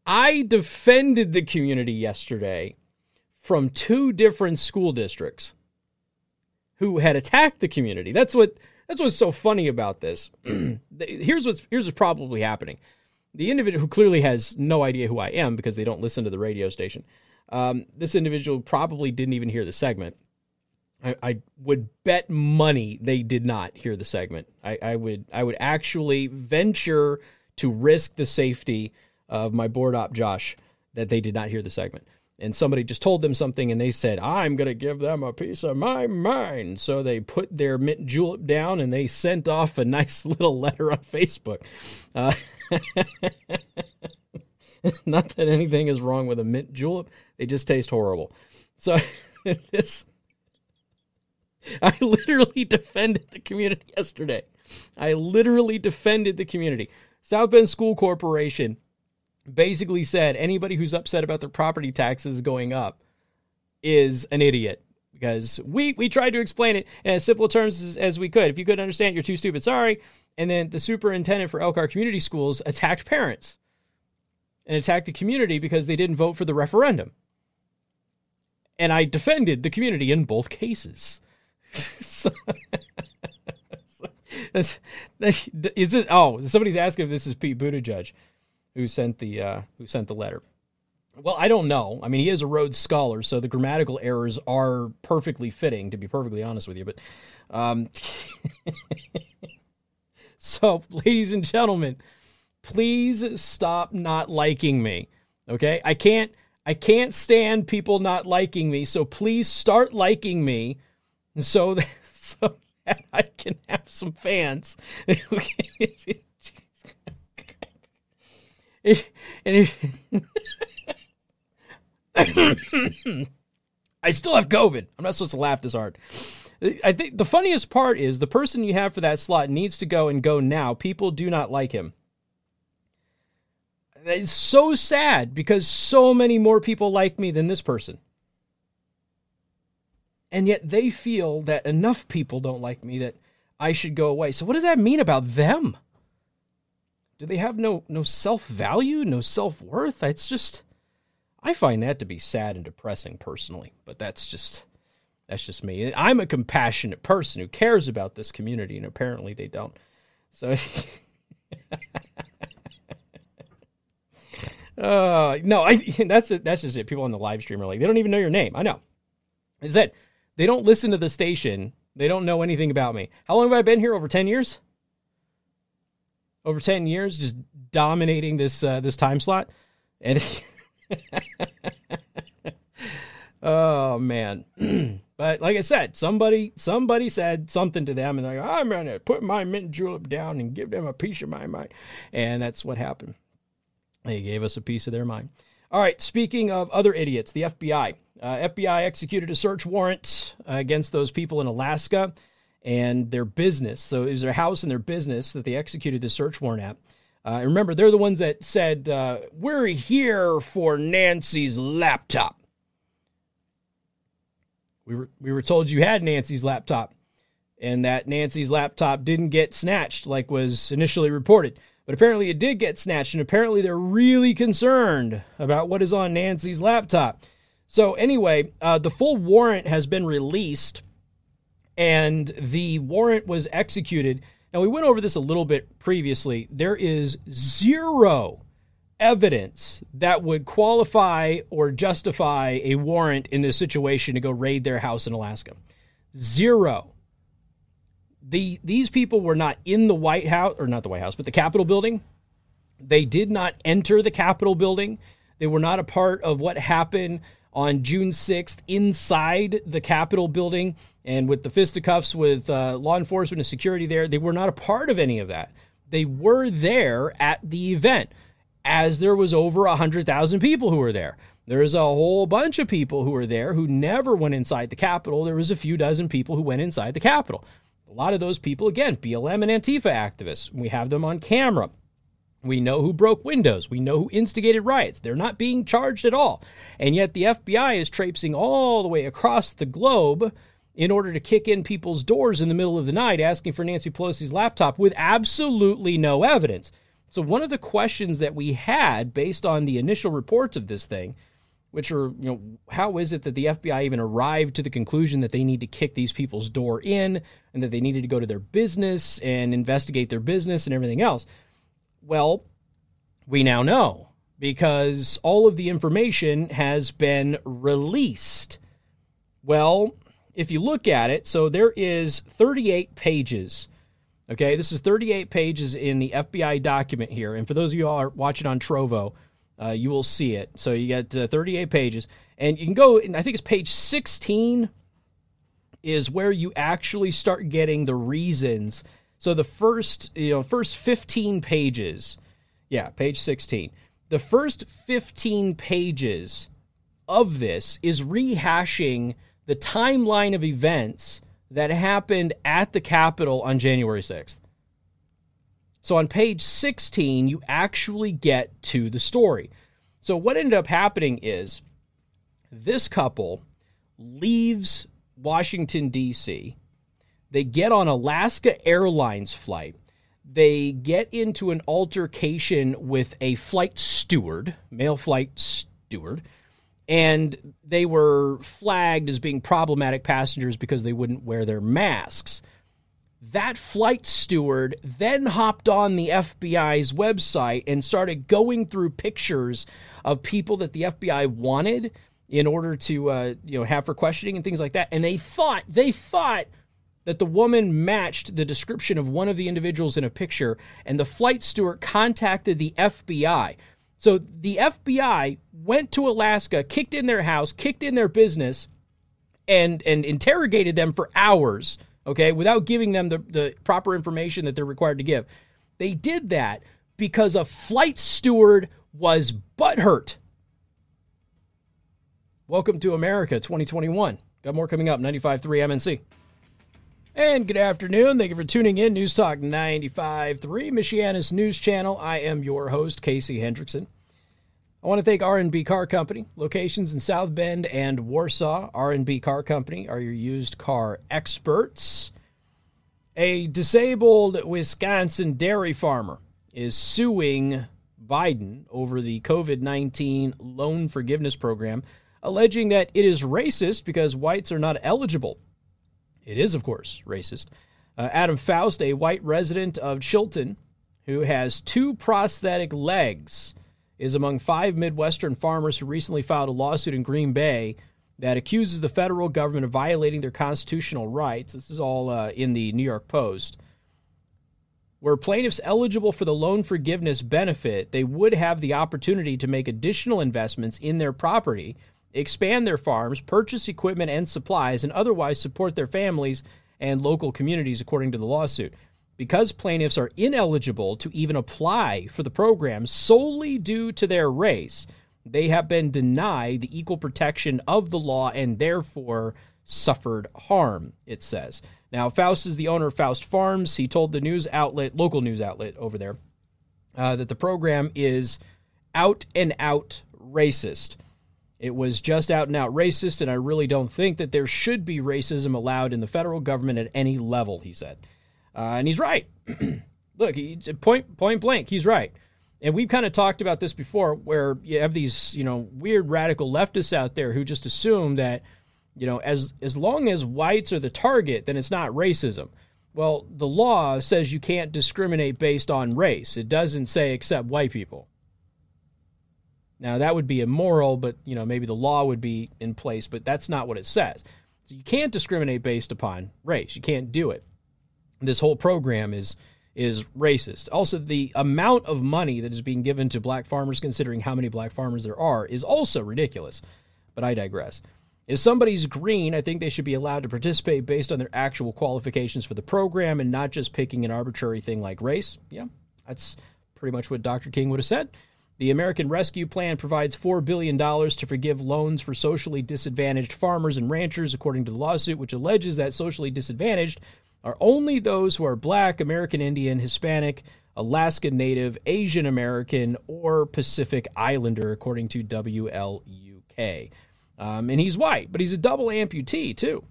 I defended the community yesterday from two different school districts who had attacked the community. That's what that's what's so funny about this. here's what's here's what's probably happening. The individual who clearly has no idea who I am because they don't listen to the radio station. Um, this individual probably didn't even hear the segment. I, I, would bet money they did not hear the segment. I, I would I would actually venture to risk the safety of my board op Josh that they did not hear the segment and somebody just told them something and they said i'm going to give them a piece of my mind so they put their mint julep down and they sent off a nice little letter on facebook uh, not that anything is wrong with a mint julep they just taste horrible so this i literally defended the community yesterday i literally defended the community south bend school corporation basically said anybody who's upset about their property taxes going up is an idiot because we we tried to explain it in as simple terms as, as we could. If you couldn't understand, you're too stupid. Sorry. And then the superintendent for Elkhart Community Schools attacked parents and attacked the community because they didn't vote for the referendum. And I defended the community in both cases. so, is it? Oh, somebody's asking if this is Pete Buttigieg who sent the uh, who sent the letter. Well, I don't know. I mean, he is a Rhodes Scholar, so the grammatical errors are perfectly fitting, to be perfectly honest with you. But, um, so, ladies and gentlemen, please stop not liking me. Okay, I can't. I can't stand people not liking me. So please start liking me, so that so that I can have some fans. and it, I still have COVID. I'm not supposed to laugh this hard. I think the funniest part is the person you have for that slot needs to go and go now. People do not like him. It's so sad because so many more people like me than this person. And yet they feel that enough people don't like me that I should go away. So what does that mean about them? do they have no no self-value, no self-worth? It's just I find that to be sad and depressing personally, but that's just that's just me. I'm a compassionate person who cares about this community and apparently they don't. So Uh, no, I that's it. That's just it. People on the live stream are like, they don't even know your name. I know. Is that they don't listen to the station. They don't know anything about me. How long have I been here? Over ten years over 10 years just dominating this uh, this time slot and oh man but like i said somebody somebody said something to them and they're like i'm gonna put my mint julep down and give them a piece of my mind and that's what happened they gave us a piece of their mind all right speaking of other idiots the fbi uh, fbi executed a search warrant uh, against those people in alaska and their business. So it was their house and their business that they executed the search warrant at. Uh, remember, they're the ones that said, uh, We're here for Nancy's laptop. We were we were told you had Nancy's laptop and that Nancy's laptop didn't get snatched like was initially reported. But apparently it did get snatched, and apparently they're really concerned about what is on Nancy's laptop. So, anyway, uh, the full warrant has been released, and the warrant was executed. Now, we went over this a little bit previously. There is zero evidence that would qualify or justify a warrant in this situation to go raid their house in Alaska. Zero the these people were not in the White House or not the White House, but the Capitol building. They did not enter the Capitol building. They were not a part of what happened on June 6th inside the Capitol building and with the fisticuffs with uh, law enforcement and security there. They were not a part of any of that. They were there at the event, as there was over 100,000 people who were there. There's a whole bunch of people who were there who never went inside the Capitol. There was a few dozen people who went inside the Capitol. A lot of those people, again, BLM and Antifa activists, we have them on camera. We know who broke windows. We know who instigated riots. They're not being charged at all. And yet the FBI is traipsing all the way across the globe in order to kick in people's doors in the middle of the night asking for Nancy Pelosi's laptop with absolutely no evidence. So, one of the questions that we had based on the initial reports of this thing which are, you know, how is it that the FBI even arrived to the conclusion that they need to kick these people's door in and that they needed to go to their business and investigate their business and everything else? Well, we now know because all of the information has been released. Well, if you look at it, so there is 38 pages. Okay, this is 38 pages in the FBI document here. And for those of you all are watching on Trovo, uh, you will see it. So you got uh, 38 pages, and you can go. I think it's page 16 is where you actually start getting the reasons. So the first, you know, first 15 pages, yeah, page 16. The first 15 pages of this is rehashing the timeline of events that happened at the Capitol on January 6th. So on page 16, you actually get to the story. So what ended up happening is this couple leaves Washington, D.C., they get on Alaska Airlines flight. They get into an altercation with a flight steward, male flight steward, and they were flagged as being problematic passengers because they wouldn't wear their masks. That flight steward then hopped on the FBI's website and started going through pictures of people that the FBI wanted in order to uh, you know have for questioning and things like that. And they thought they thought that the woman matched the description of one of the individuals in a picture, and the flight steward contacted the FBI. So the FBI went to Alaska, kicked in their house, kicked in their business, and and interrogated them for hours okay, without giving them the, the proper information that they're required to give. They did that because a flight steward was butthurt. Welcome to America 2021. Got more coming up, 95.3 MNC. And good afternoon. Thank you for tuning in. News Talk 95.3, Michiana's news channel. I am your host, Casey Hendrickson. I want to thank R&B Car Company, locations in South Bend and Warsaw. R&B Car Company are your used car experts. A disabled Wisconsin dairy farmer is suing Biden over the COVID 19 loan forgiveness program, alleging that it is racist because whites are not eligible. It is, of course, racist. Uh, Adam Faust, a white resident of Chilton who has two prosthetic legs, is among five Midwestern farmers who recently filed a lawsuit in Green Bay that accuses the federal government of violating their constitutional rights. This is all uh, in the New York Post. Were plaintiffs eligible for the loan forgiveness benefit, they would have the opportunity to make additional investments in their property, expand their farms, purchase equipment and supplies, and otherwise support their families and local communities, according to the lawsuit because plaintiffs are ineligible to even apply for the program solely due to their race, they have been denied the equal protection of the law and therefore suffered harm, it says. Now, Faust is the owner of Faust Farms. He told the news outlet, local news outlet over there, uh, that the program is out and out racist. It was just out and out racist, and I really don't think that there should be racism allowed in the federal government at any level, he said. Uh, and he's right. Look, he, point, point blank, he's right. And we've kind of talked about this before, where you have these, you know, weird radical leftists out there who just assume that, you know, as as long as whites are the target, then it's not racism. Well, the law says you can't discriminate based on race. It doesn't say except white people. Now that would be immoral, but you know maybe the law would be in place, but that's not what it says. So you can't discriminate based upon race. You can't do it. This whole program is is racist. Also, the amount of money that is being given to black farmers, considering how many black farmers there are, is also ridiculous. But I digress. If somebody's green, I think they should be allowed to participate based on their actual qualifications for the program and not just picking an arbitrary thing like race. Yeah, that's pretty much what Dr. King would have said. The American Rescue Plan provides $4 billion to forgive loans for socially disadvantaged farmers and ranchers, according to the lawsuit, which alleges that socially disadvantaged are only those who are black, American Indian, Hispanic, Alaska Native, Asian American, or Pacific Islander, according to WLUK. Um, and he's white, but he's a double amputee too.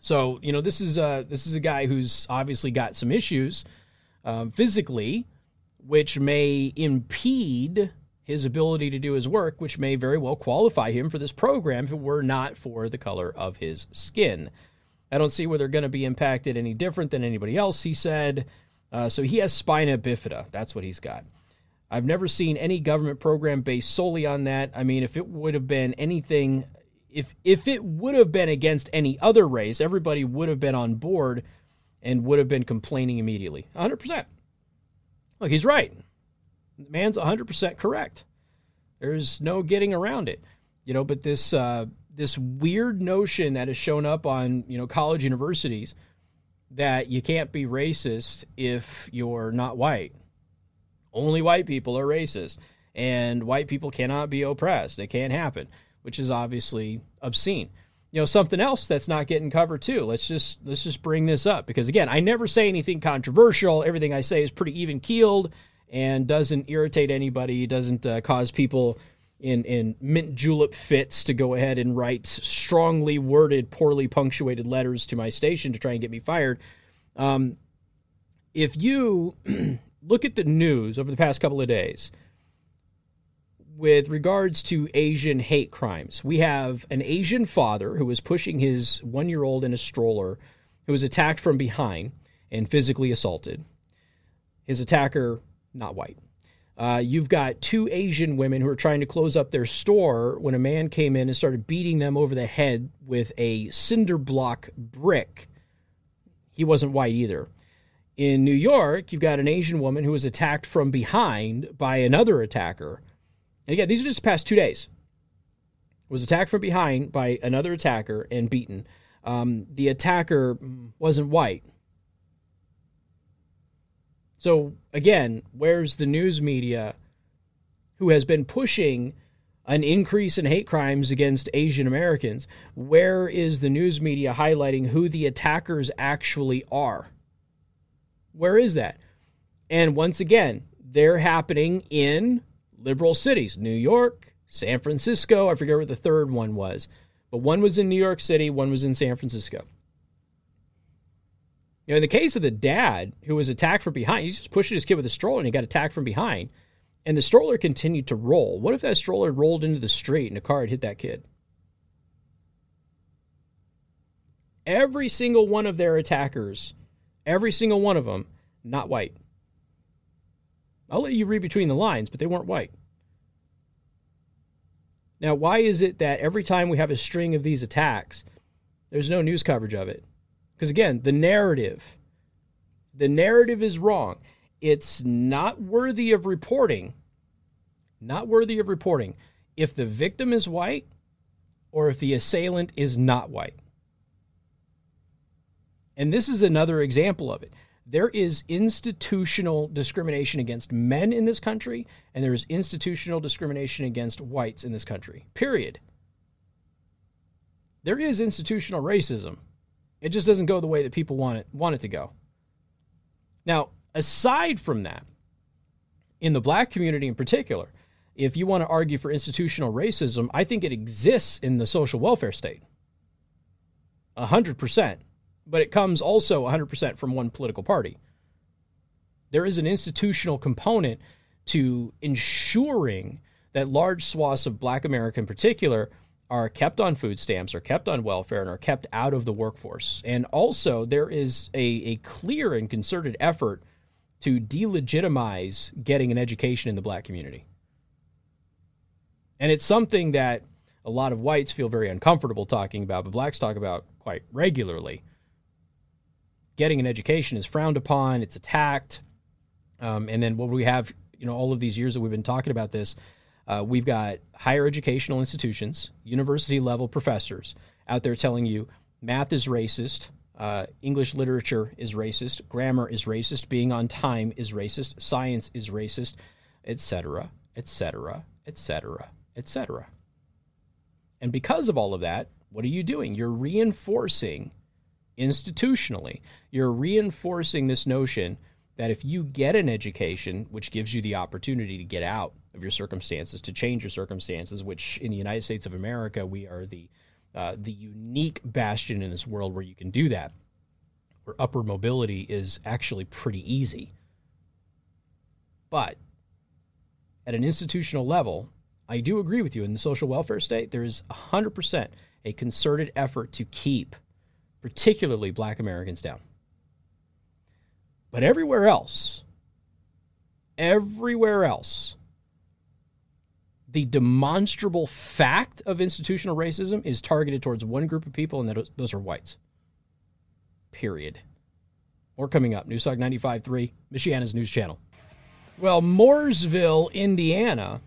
So you know this is a, this is a guy who's obviously got some issues um, physically which may impede his ability to do his work, which may very well qualify him for this program if it were not for the color of his skin. I don't see where they're going to be impacted any different than anybody else, he said. Uh, so he has spina bifida. That's what he's got. I've never seen any government program based solely on that. I mean, if it would have been anything, if if it would have been against any other race, everybody would have been on board and would have been complaining immediately. 100%. Look, he's right. The man's 100% correct. There's no getting around it. You know, but this uh, this weird notion that has shown up on, you know, college universities that you can't be racist if you're not white. Only white people are racist and white people cannot be oppressed. It can't happen, which is obviously obscene you know something else that's not getting covered too. Let's just let's just bring this up because again i never say anything controversial. Everything i say is pretty even keeled and doesn't irritate anybody doesn't uh, cause people in in mint julep fits to go ahead and write strongly worded poorly punctuated letters to my station to try and get me fired. Um, if you look at the news over the past couple of days with regards to Asian hate crimes. We have an Asian father who was pushing his one year old in a stroller who was attacked from behind and physically assaulted. His attacker, not white. Uh, you've got two Asian women who are trying to close up their store when a man came in and started beating them over the head with a cinder block brick. He wasn't white either. In New York, you've got an Asian woman who was attacked from behind by another attacker and again, these are just the past two days. Was attacked from behind by another attacker and beaten. Um, the attacker wasn't white. So again, where's the news media who has been pushing an increase in hate crimes against Asian Americans? Where is the news media highlighting who the attackers actually are? Where is that? And once again, they're happening in liberal cities New York, San Francisco. I forget what the third one was, but one was in New York City, one was in San Francisco. You know, in the case of the dad who was attacked from behind, he's just pushing his kid with a stroller and he got attacked from behind. And the stroller continued to roll. What if that stroller rolled into the street and a car had hit that kid? Every single one of their attackers, every single one of them, not white. I'll let you read between the lines, but they weren't white. Now, why is it that every time we have a string of these attacks, there's no news coverage of it? Because again, the narrative, the narrative is wrong. It's not worthy of reporting. Not worthy of reporting if the victim is white or if the assailant is not white. And this is another example of it there is institutional discrimination against men in this country, and there is institutional discrimination against whites in this country. Period. There is institutional racism. It just doesn't go the way that people want it want it to go. Now, aside from that, in the black community in particular, if you want to argue for institutional racism, I think it exists in the social welfare state. 100%. But it comes also 100% from one political party. There is an institutional component to ensuring that large swaths of black America in particular are kept on food stamps, are kept on welfare, and are kept out of the workforce. And also, there is a, a clear and concerted effort to delegitimize getting an education in the black community. And it's something that a lot of whites feel very uncomfortable talking about, but blacks talk about quite regularly. Getting an education is frowned upon, it's attacked. Um, and then what we have, you know, all of these years that we've been talking about this, uh, we've got higher educational institutions, university level professors out there telling you math is racist, uh, English literature is racist, grammar is racist, being on time is racist, science is racist, etc., etc., etc., etc. And because of all of that, what are you doing? You're reinforcing institutionally, you're reinforcing this notion that if you get an education, which gives you the opportunity to get out of your circumstances, to change your circumstances, which in the United States of America, we are the uh, the unique bastion in this world where you can do that, where upward mobility is actually pretty easy. But at an institutional level, I do agree with you. In the social welfare state, there is 100% a concerted effort to keep particularly black Americans down. But everywhere else, everywhere else, the demonstrable fact of institutional racism is targeted towards one group of people, and that, those are whites. Period. More coming up. Newstalk 95.3, Michiana's news channel. Well, Mooresville, Indiana,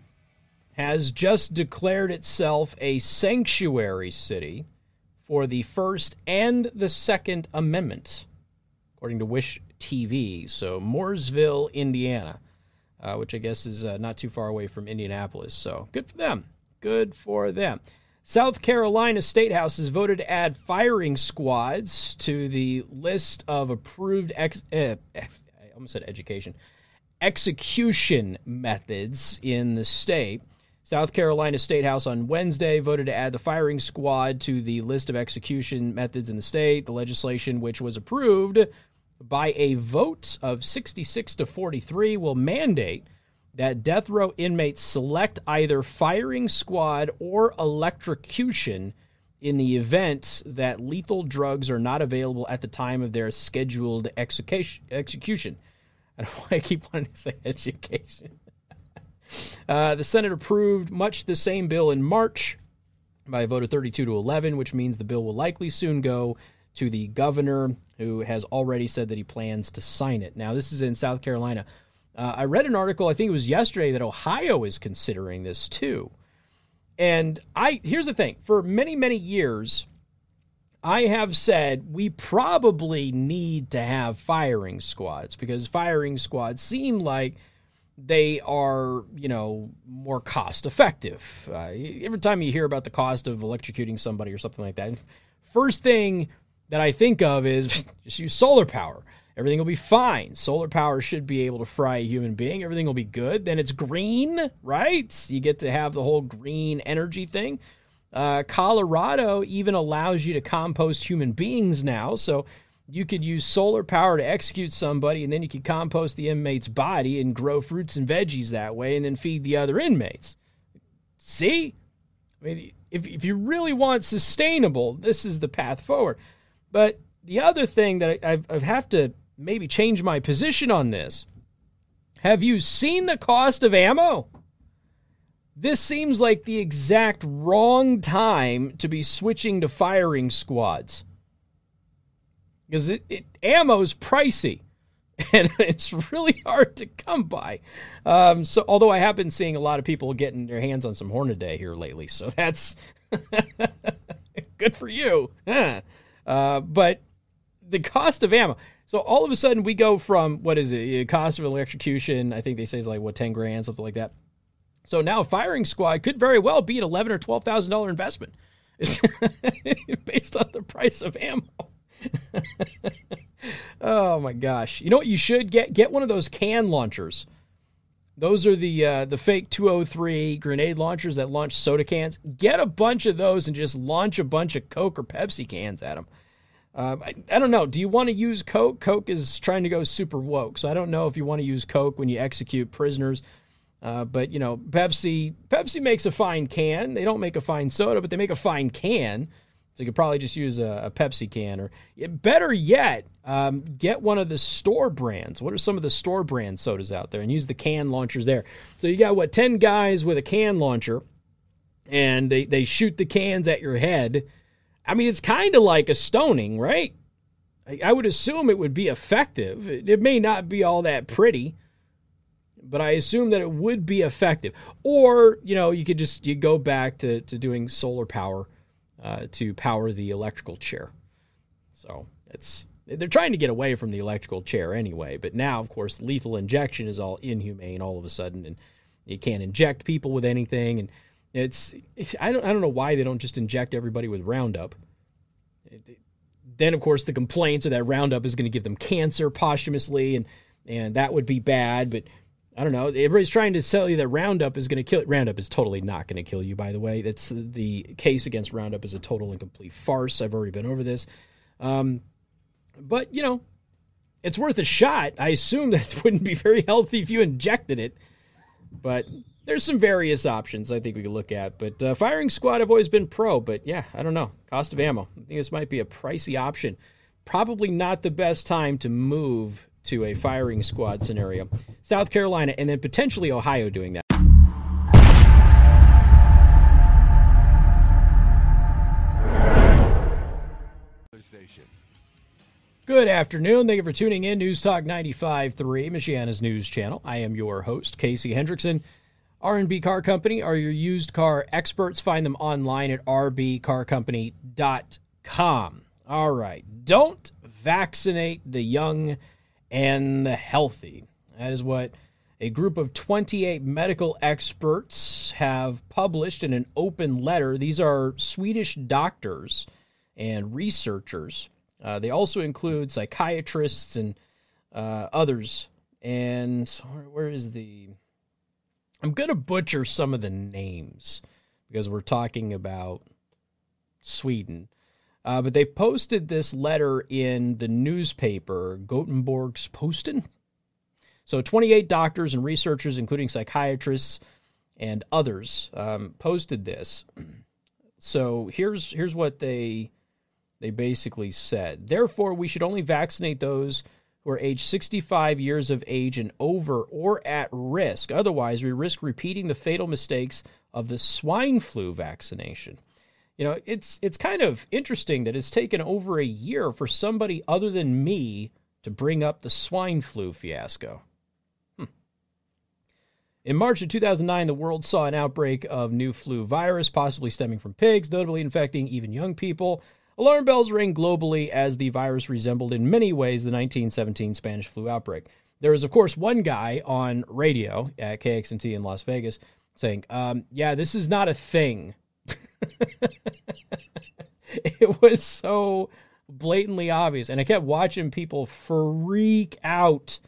has just declared itself a sanctuary city for the First and the Second Amendments, according to Wish TV. So, Mooresville, Indiana uh, which I guess is uh, not too far away from Indianapolis. So good for them. Good for them. South Carolina State House has voted to add firing squads to the list of approved ex- eh, I almost said education execution methods in the state. South Carolina State House on Wednesday voted to add the firing squad to the list of execution methods in the state. The legislation, which was approved by a vote of 66 to 43 will mandate that death row inmates select either firing squad or electrocution in the event that lethal drugs are not available at the time of their scheduled execution. I don't why I keep wanting to say education. Uh, the Senate approved much the same bill in March by a vote of 32 to 11, which means the bill will likely soon go to the governor, who has already said that he plans to sign it. Now, this is in South Carolina. Uh, I read an article, I think it was yesterday, that Ohio is considering this too. And I here's the thing: for many, many years, I have said we probably need to have firing squads because firing squads seem like they are, you know, more cost effective. Uh, every time you hear about the cost of electrocuting somebody or something like that, first thing that I think of is just use solar power. Everything will be fine. Solar power should be able to fry a human being. Everything will be good. Then it's green, right? You get to have the whole green energy thing. Uh, Colorado even allows you to compost human beings now. So you could use solar power to execute somebody, and then you could compost the inmate's body and grow fruits and veggies that way, and then feed the other inmates. See? I mean, if, if you really want sustainable, this is the path forward. But the other thing that I, I have to maybe change my position on this have you seen the cost of ammo? This seems like the exact wrong time to be switching to firing squads. Because it, it, ammo's pricey and it's really hard to come by. Um, so, although I have been seeing a lot of people getting their hands on some Hornady here lately, so that's good for you. Uh, but the cost of ammo. So all of a sudden we go from what is it? Cost of electrocution. I think they say is like what ten grand, something like that. So now firing squad could very well be an eleven or twelve thousand dollar investment, based on the price of ammo. oh my gosh! You know what you should get? Get one of those can launchers Those are the uh, the fake 203 grenade launchers that launch soda cans. Get a bunch of those and just launch a bunch of Coke or Pepsi cans at them. Uh, I, I, don't know. Do you want to use Coke? Coke is trying to go super woke, so I don't know if you want to use Coke when you execute prisoners. Uh, but you know, Pepsi Pepsi makes a fine can. They don't make a fine soda, but they make a fine can. So you could probably just use a, a Pepsi can, or better yet, um, get one of the store brands. What are some of the store brand sodas out there, and use the can launchers there. So you got what ten guys with a can launcher, and they they shoot the cans at your head. I mean, it's kind of like a stoning, right? I, I would assume it would be effective. It, it may not be all that pretty but I assume that it would be effective. Or, you know, you could just you go back to, to doing solar power uh, to power the electrical chair. So it's they're trying to get away from the electrical chair anyway. But now, of course, lethal injection is all inhumane all of a sudden, and you can't inject people with anything. And it's, it's I don't I don't know why they don't just inject everybody with Roundup. It, it, then, of course, the complaints are that Roundup is going to give them cancer posthumously, and and that would be bad. But I don't know. Everybody's trying to sell you that Roundup is going to kill. Roundup is totally not going to kill you. By the way, that's the case against Roundup is a total and complete farce. I've already been over this. Um, but you know, it's worth a shot. I assume that wouldn't be very healthy if you injected it. But there's some various options I think we could look at. But uh, firing squad, I've always been pro. But yeah, I don't know. Cost of ammo. I think this might be a pricey option. Probably not the best time to move to a firing squad scenario. South Carolina and then potentially Ohio doing that. Good afternoon. Thank you for tuning in. News Talk 95.3, Michiana's news channel. I am your host, Casey Hendrickson. R&B Car Company are your used car experts. Find them online at rbcarcompany.com. All right. Don't vaccinate the young and the healthy. That is what a group of 28 medical experts have published in an open letter. These are Swedish doctors and researchers. Uh, they also include psychiatrists and uh, others. And where, where is the. I'm going to butcher some of the names because we're talking about Sweden. Uh, but they posted this letter in the newspaper, Gothenburgs Posten. So 28 doctors and researchers, including psychiatrists and others, um, posted this. So here's here's what they they basically said. Therefore, we should only vaccinate those who are age 65 years of age and over or at risk. Otherwise, we risk repeating the fatal mistakes of the swine flu vaccination. You know, it's it's kind of interesting that it's taken over a year for somebody other than me to bring up the swine flu fiasco. Hmm. In March of 2009, the world saw an outbreak of new flu virus, possibly stemming from pigs, notably infecting even young people. Alarm bells rang globally as the virus resembled in many ways the 1917 Spanish flu outbreak. There was, of course, one guy on radio at KXNT in Las Vegas saying, um, "Yeah, this is not a thing." it was so blatantly obvious. And I kept watching people freak out.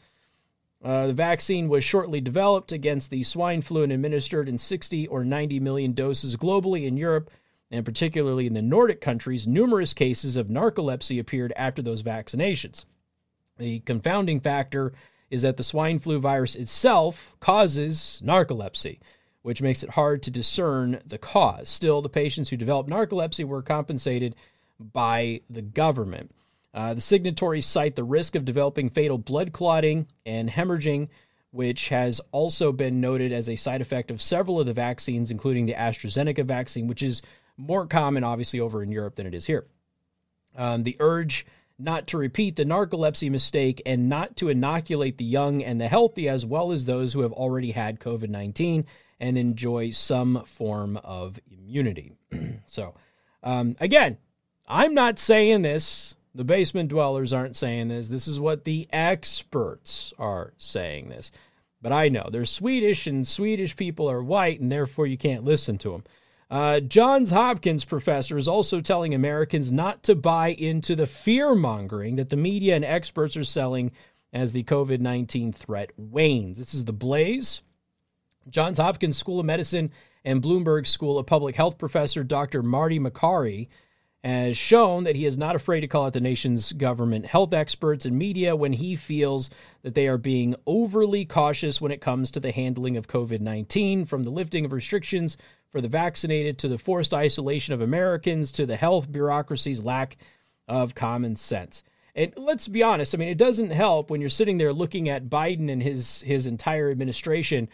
Uh, the vaccine was shortly developed against the swine flu and administered in 60 or 90 million doses globally in Europe, and particularly in the Nordic countries. Numerous cases of narcolepsy appeared after those vaccinations. The confounding factor is that the swine flu virus itself causes narcolepsy which makes it hard to discern the cause. Still, the patients who developed narcolepsy were compensated by the government. Uh, the signatories cite the risk of developing fatal blood clotting and hemorrhaging, which has also been noted as a side effect of several of the vaccines, including the AstraZeneca vaccine, which is more common, obviously, over in Europe than it is here. Um, the urge not to repeat the narcolepsy mistake and not to inoculate the young and the healthy, as well as those who have already had COVID 19 and enjoy some form of immunity. so, um, again, I'm not saying this. The basement dwellers aren't saying this. This is what the experts are saying this. But I know they're Swedish, and Swedish people are white, and therefore you can't listen to them. Uh, Johns Hopkins professor is also telling Americans not to buy into the fear mongering that the media and experts are selling as the COVID 19 threat wanes. This is the Blaze Johns Hopkins School of Medicine and Bloomberg School of Public Health professor Dr. Marty Makary has shown that he is not afraid to call out the nation's government health experts and media when he feels that they are being overly cautious when it comes to the handling of COVID 19, from the lifting of restrictions for the vaccinated to the forced isolation of Americans to the health bureaucracy's lack of common sense. And let's be honest, I mean, it doesn't help when you're sitting there looking at Biden and his his entire administration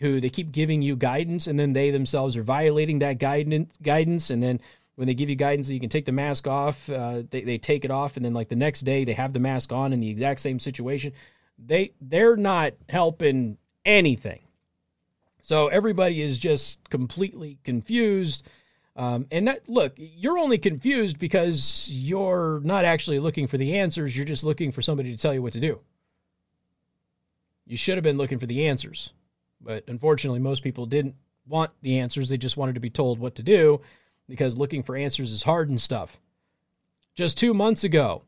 who they keep giving you guidance and then they themselves are violating that guidance guidance and then when they give you guidance that you can take the mask off, uh, they, they take it off, and then like the next day they have the mask on in the exact same situation. They they're not helping anything. So everybody is just completely confused. Um, and that look, you're only confused because you're not actually looking for the answers. You're just looking for somebody to tell you what to do. You should have been looking for the answers, but unfortunately, most people didn't want the answers. They just wanted to be told what to do because looking for answers is hard and stuff. Just two months ago,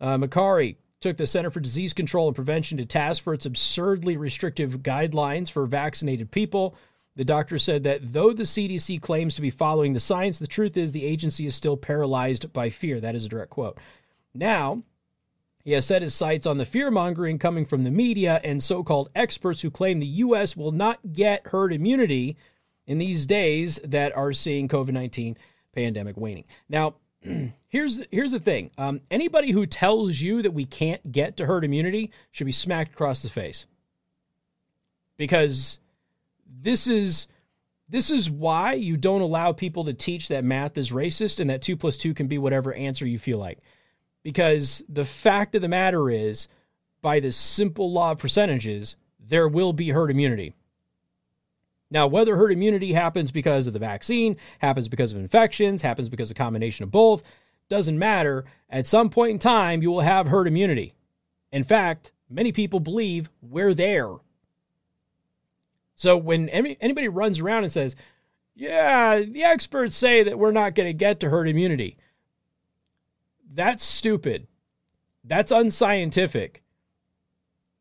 uh, Makary took the Center for Disease Control and Prevention to task for its absurdly restrictive guidelines for vaccinated people. The doctor said that though the CDC claims to be following the science, the truth is the agency is still paralyzed by fear. That is a direct quote. Now, he has set his sights on the fear mongering coming from the media and so called experts who claim the U.S. will not get herd immunity in these days that are seeing COVID 19 pandemic waning. Now, here's here's the thing. Um, anybody who tells you that we can't get to herd immunity should be smacked across the face. Because this is this is why you don't allow people to teach that math is racist and that two plus two can be whatever answer you feel like. Because the fact of the matter is, by this simple law of percentages, there will be herd immunity. Now, whether herd immunity happens because of the vaccine, happens because of infections, happens because of a combination of both, doesn't matter. At some point in time, you will have herd immunity. In fact, many people believe we're there. So when any, anybody runs around and says, yeah, the experts say that we're not going to get to herd immunity, that's stupid. That's unscientific.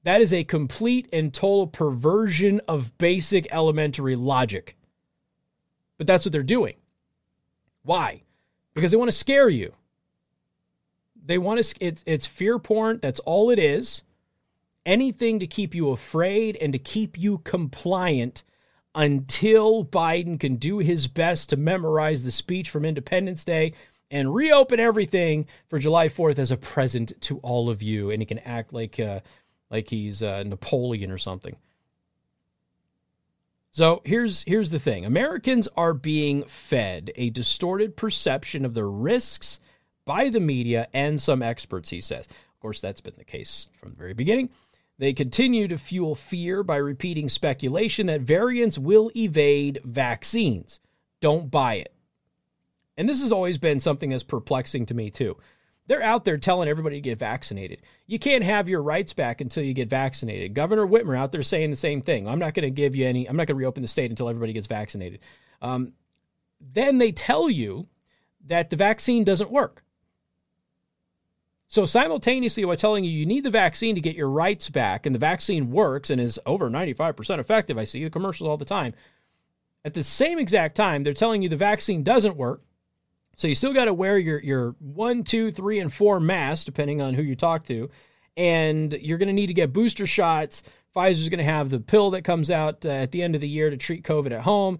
That is a complete and total perversion of basic elementary logic. But that's what they're doing. Why? Because they want to scare you. They want to, it, it's fear porn. That's all it is. Anything to keep you afraid and to keep you compliant until Biden can do his best to memorize the speech from Independence Day and reopen everything for July 4th as a present to all of you. And he can act like, uh, like he's uh, Napoleon or something. So here's here's the thing. Americans are being fed a distorted perception of the risks by the media and some experts, he says. Of course, that's been the case from the very beginning. They continue to fuel fear by repeating speculation that variants will evade vaccines. Don't buy it. And this has always been something that's perplexing to me, too. They're out there telling everybody to get vaccinated. You can't have your rights back until you get vaccinated. Governor Whitmer out there saying the same thing. I'm not going to give you any, I'm not going to reopen the state until everybody gets vaccinated. Um, then they tell you that the vaccine doesn't work. So simultaneously, while telling you you need the vaccine to get your rights back, and the vaccine works and is over 95% effective, I see the commercials all the time. At the same exact time, they're telling you the vaccine doesn't work, so you still got to wear your your one, two, three, and four masks, depending on who you talk to, and you're going to need to get booster shots. Pfizer's going to have the pill that comes out uh, at the end of the year to treat COVID at home,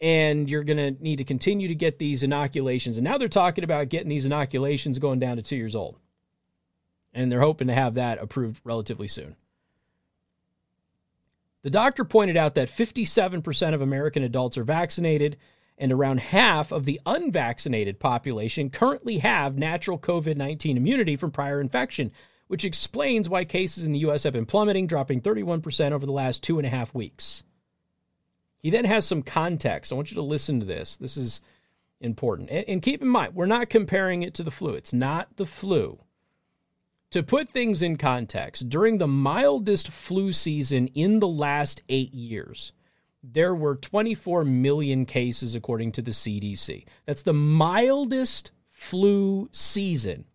and you're going to need to continue to get these inoculations. And now they're talking about getting these inoculations going down to two years old, and they're hoping to have that approved relatively soon. The doctor pointed out that 57% of American adults are vaccinated and around half of the unvaccinated population currently have natural COVID 19 immunity from prior infection, which explains why cases in the U.S. have been plummeting, dropping 31% over the last two and a half weeks. He then has some context. I want you to listen to this. This is important. And, and keep in mind, we're not comparing it to the flu, it's not the flu. To put things in context, during the mildest flu season in the last eight years, there were 24 million cases, according to the CDC. That's the mildest flu season.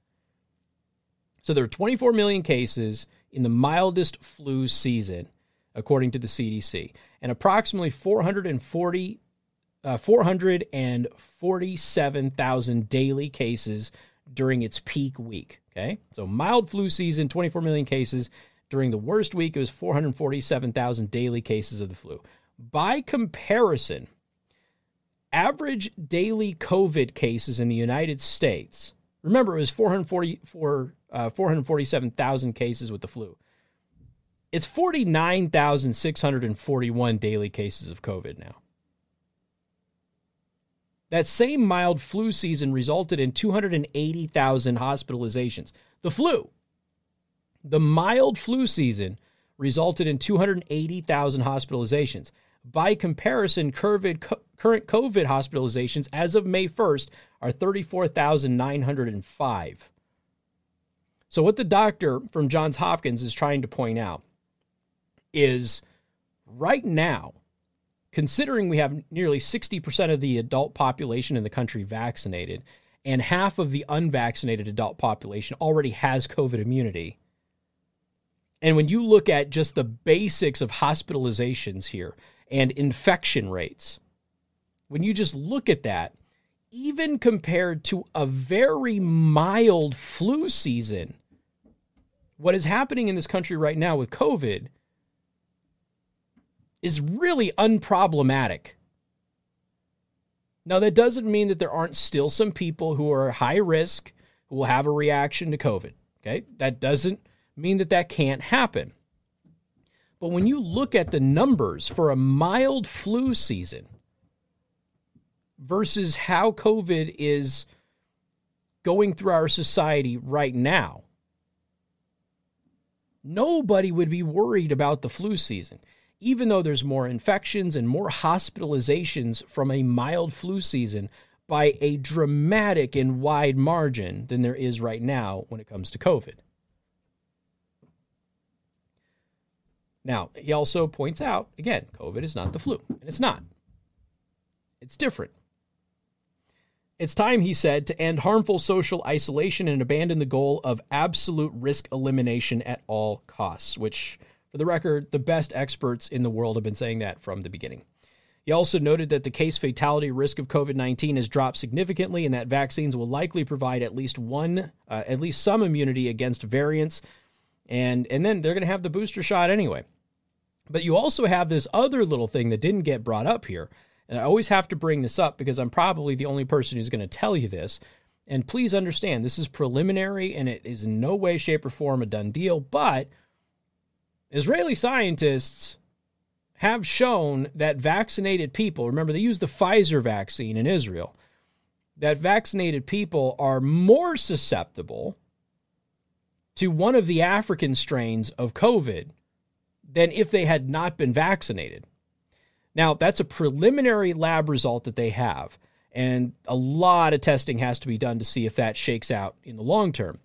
So there were 24 million cases in the mildest flu season, according to the CDC, and approximately 440 uh, 447,000 daily cases during its peak week. Okay, so mild flu season, 24 million cases. During the worst week, it was 447,000 daily cases of the flu. By comparison, average daily COVID cases in the United States, remember it was 444, uh, 447,000 cases with the flu. It's 49,641 daily cases of COVID now. That same mild flu season resulted in 280,000 hospitalizations. The flu, the mild flu season, resulted in 280,000 hospitalizations. By comparison, current COVID hospitalizations as of May 1st are 34,905. So, what the doctor from Johns Hopkins is trying to point out is right now, considering we have nearly 60% of the adult population in the country vaccinated and half of the unvaccinated adult population already has COVID immunity. And when you look at just the basics of hospitalizations here and infection rates, when you just look at that, even compared to a very mild flu season, what is happening in this country right now with COVID is really unproblematic. Now, that doesn't mean that there aren't still some people who are high risk who will have a reaction to COVID. Okay. That doesn't mean that that can't happen. But when you look at the numbers for a mild flu season versus how COVID is going through our society right now, nobody would be worried about the flu season even though there's more infections and more hospitalizations from a mild flu season by a dramatic and wide margin than there is right now when it comes to COVID. Now, he also points out again, COVID is not the flu, and it's not. It's different. It's time, he said, to end harmful social isolation and abandon the goal of absolute risk elimination at all costs, which for the record, the best experts in the world have been saying that from the beginning. He also noted that the case fatality risk of COVID 19 has dropped significantly and that vaccines will likely provide at least one, uh, at least some immunity against variants. And, and then they're going to have the booster shot anyway. But you also have this other little thing that didn't get brought up here. And I always have to bring this up because I'm probably the only person who's going to tell you this. And please understand, this is preliminary and it is in no way, shape, or form a done deal. But Israeli scientists have shown that vaccinated people, remember, they use the Pfizer vaccine in Israel, that vaccinated people are more susceptible to one of the African strains of COVID than if they had not been vaccinated. Now, that's a preliminary lab result that they have, and a lot of testing has to be done to see if that shakes out in the long term.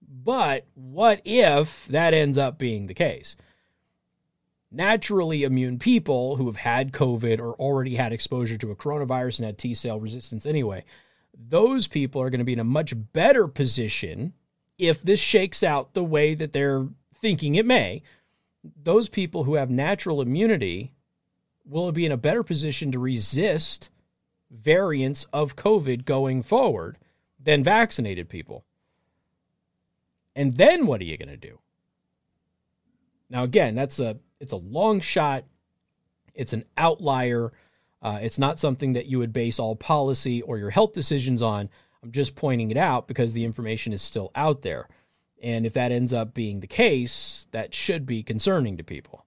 But what if that ends up being the case? Naturally immune people who have had COVID or already had exposure to a coronavirus and had T cell resistance anyway, those people are going to be in a much better position if this shakes out the way that they're thinking it may. Those people who have natural immunity will be in a better position to resist variants of COVID going forward than vaccinated people. And then what are you going to do? Now again, that's a it's a long shot. It's an outlier. Uh, it's not something that you would base all policy or your health decisions on. I'm just pointing it out because the information is still out there. And if that ends up being the case, that should be concerning to people.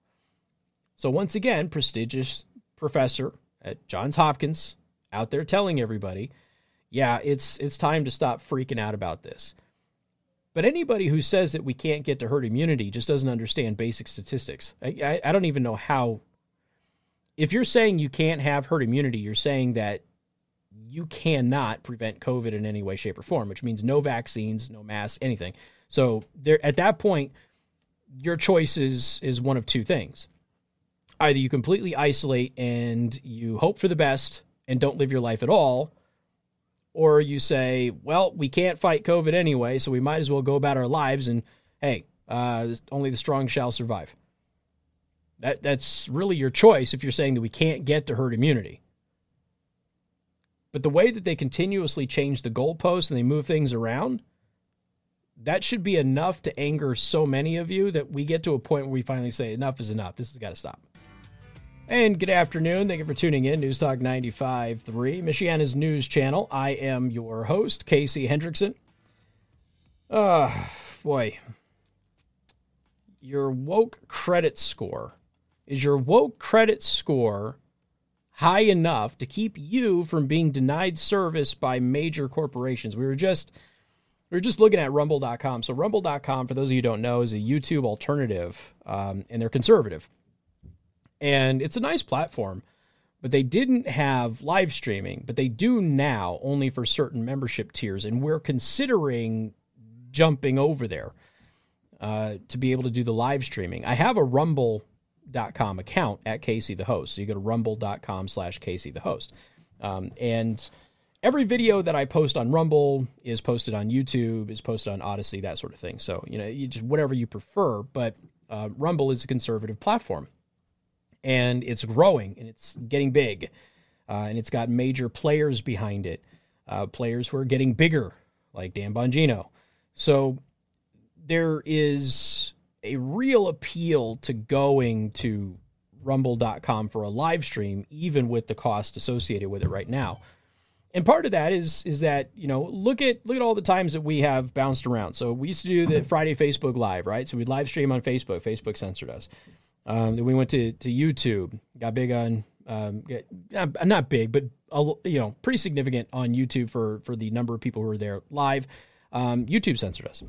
So, once again, prestigious professor at Johns Hopkins out there telling everybody, yeah, it's, it's time to stop freaking out about this. But anybody who says that we can't get to herd immunity just doesn't understand basic statistics. I, I, I, don't even know how. If you're saying you can't have herd immunity, you're saying that you cannot prevent COVID in any way, shape, or form, which means no vaccines, no masks, anything. So there, at that point, your choice is is one of two things: either you completely isolate and you hope for the best and don't live your life at all, or you say, well, we can't fight COVID anyway, so we might as well go about our lives and hey, uh, only the strong shall survive. That that's really your choice if you're saying that we can't get to herd immunity. But the way that they continuously change the goalposts and they move things around, that should be enough to anger so many of you that we get to a point where we finally say enough is enough. This has got to stop. And good afternoon. Thank you for tuning in. News Talk 95.3, Michiana's news channel. I am your host, Casey Hendrickson. Ah, uh, boy. Your woke credit score. Is your woke credit score high enough to keep you from being denied service by major corporations? We were just we were just looking at rumble.com. So rumble.com, for those of you who don't know, is a YouTube alternative, um, and they're conservative. And it's a nice platform, but they didn't have live streaming, but they do now only for certain membership tiers. And we're considering jumping over there uh, to be able to do the live streaming. I have a rumble.com account at Casey the host. So you go to rumble.com slash Casey the host. Um, and every video that I post on Rumble is posted on YouTube, is posted on Odysee, that sort of thing. So, you know, you just whatever you prefer, but uh, Rumble is a conservative platform and it's growing and it's getting big. Uh, and it's got major players behind it, uh, players who are getting bigger, like Dan Bongino. So there is a real appeal to going to rumble.com for a live stream, even with the cost associated with it right now. And part of that is is that you know look at look at all the times that we have bounced around. So we used to do the Friday Facebook Live, right? So we'd live stream on Facebook. Facebook censored us. Um, then we went to to YouTube, got big on, um, get, not big, but you know, pretty significant on YouTube for for the number of people who were there live. Um, YouTube censored us.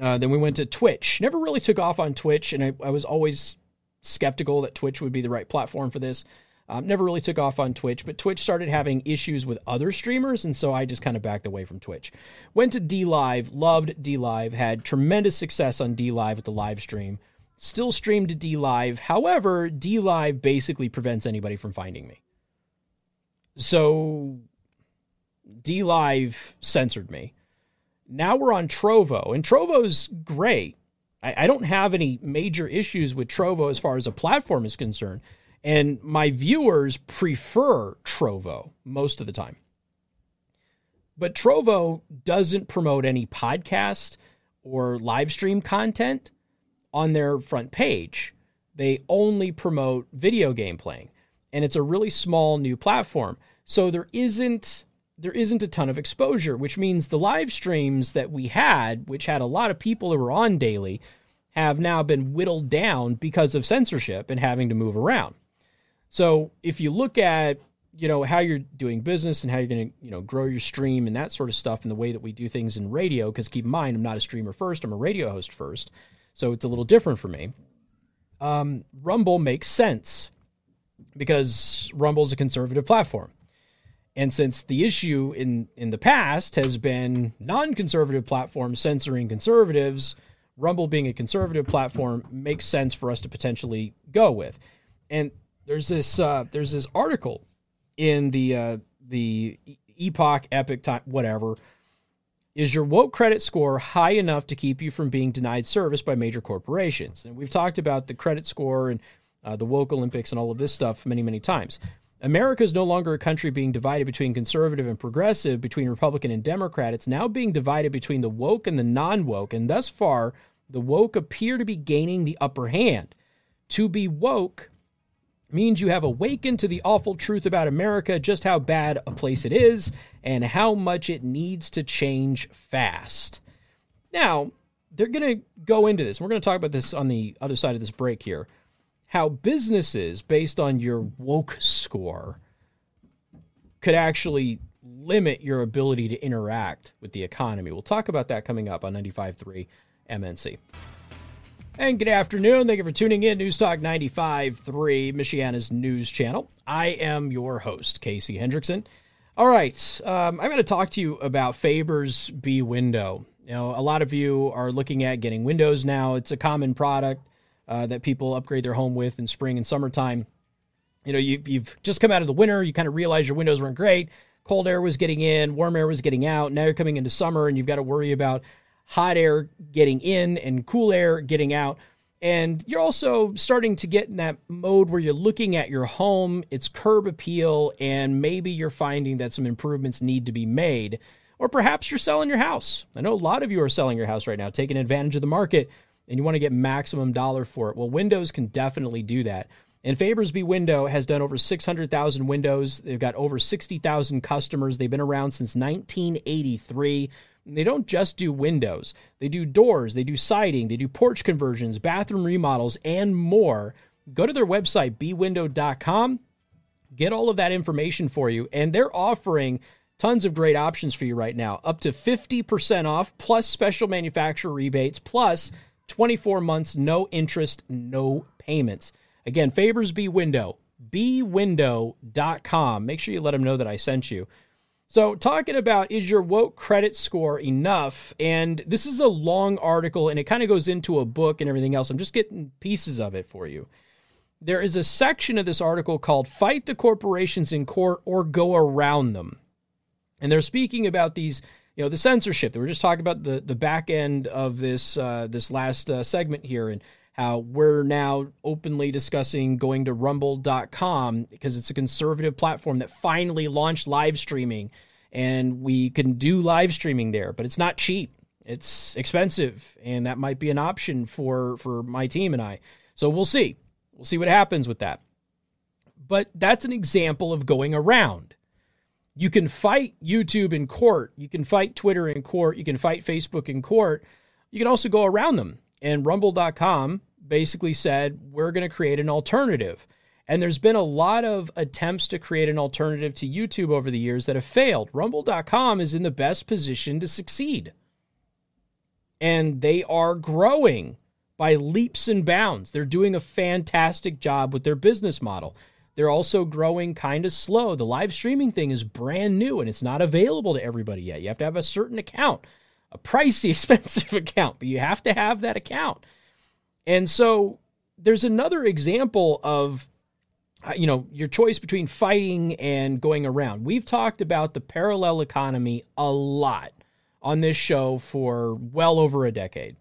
Uh, then we went to Twitch. Never really took off on Twitch, and I, I, was always skeptical that Twitch would be the right platform for this. Um, never really took off on Twitch, but Twitch started having issues with other streamers, and so I just kind of backed away from Twitch. Went to DLive, loved DLive, had tremendous success on DLive with the live stream still stream to DLive. However, DLive basically prevents anybody from finding me. So DLive censored me. Now we're on Trovo, and Trovo's great. I, I don't have any major issues with Trovo as far as a platform is concerned. And my viewers prefer Trovo most of the time. But Trovo doesn't promote any podcast or live stream content on their front page. They only promote video game playing, and it's a really small new platform. So there isn't there isn't a ton of exposure, which means the live streams that we had, which had a lot of people who were on daily, have now been whittled down because of censorship and having to move around. So if you look at you know how you're doing business and how you're going to you know grow your stream and that sort of stuff and the way that we do things in radio because keep in mind i'm not a streamer first i'm a radio host first so it's a little different for me. Um, Rumble makes sense because Rumble is a conservative platform. And since the issue in, in the past has been non conservative platforms censoring conservatives, Rumble being a conservative platform makes sense for us to potentially go with. And there's this uh, there's this article in the uh, the Epoch Epic time whatever is your woke credit score high enough to keep you from being denied service by major corporations? And we've talked about the credit score and uh, the woke Olympics and all of this stuff many, many times. America is no longer a country being divided between conservative and progressive, between Republican and Democrat. It's now being divided between the woke and the non woke. And thus far, the woke appear to be gaining the upper hand. To be woke means you have awakened to the awful truth about America, just how bad a place it is, and how much it needs to change fast. Now, they're going to go into this. We're going to talk about this on the other side of this break here. How businesses, based on your woke score, could actually limit your ability to interact with the economy. We'll talk about that coming up on 95.3 MNC. And good afternoon. Thank you for tuning in. News Talk 95.3, Michiana's news channel. I am your host, Casey Hendrickson. All right, um, I'm going to talk to you about Faber's B window. You know, a lot of you are looking at getting windows now. It's a common product uh, that people upgrade their home with in spring and summertime. You know, you, you've just come out of the winter. You kind of realize your windows weren't great. Cold air was getting in, warm air was getting out. Now you're coming into summer and you've got to worry about hot air getting in and cool air getting out. And you're also starting to get in that mode where you're looking at your home, its curb appeal, and maybe you're finding that some improvements need to be made. Or perhaps you're selling your house. I know a lot of you are selling your house right now, taking advantage of the market, and you want to get maximum dollar for it. Well, Windows can definitely do that. And Faber's B Window has done over 600,000 windows. They've got over 60,000 customers. They've been around since 1983. They don't just do windows, they do doors, they do siding, they do porch conversions, bathroom remodels, and more. Go to their website, bwindow.com, get all of that information for you. And they're offering tons of great options for you right now up to 50% off, plus special manufacturer rebates, plus 24 months, no interest, no payments. Again, Faber's B Window, bwindow.com. Make sure you let them know that I sent you. So, talking about is your woke credit score enough? And this is a long article and it kind of goes into a book and everything else. I'm just getting pieces of it for you. There is a section of this article called Fight the Corporations in Court or Go Around Them. And they're speaking about these, you know, the censorship. We were just talking about the, the back end of this, uh, this last uh, segment here. And how we're now openly discussing going to rumble.com because it's a conservative platform that finally launched live streaming and we can do live streaming there, but it's not cheap. It's expensive and that might be an option for for my team and I. So we'll see. We'll see what happens with that. But that's an example of going around. You can fight YouTube in court, you can fight Twitter in court, you can fight Facebook in court. You can also go around them and rumble.com basically said, we're going to create an alternative. And there's been a lot of attempts to create an alternative to YouTube over the years that have failed. Rumble.com is in the best position to succeed. And they are growing by leaps and bounds. They're doing a fantastic job with their business model. They're also growing kind of slow. The live streaming thing is brand new and it's not available to everybody yet. You have to have a certain account a pricey, expensive account, but you have to have that account. And so there's another example of uh, you know your choice between fighting and going around. We've talked about the parallel economy a lot on this show for well over a decade.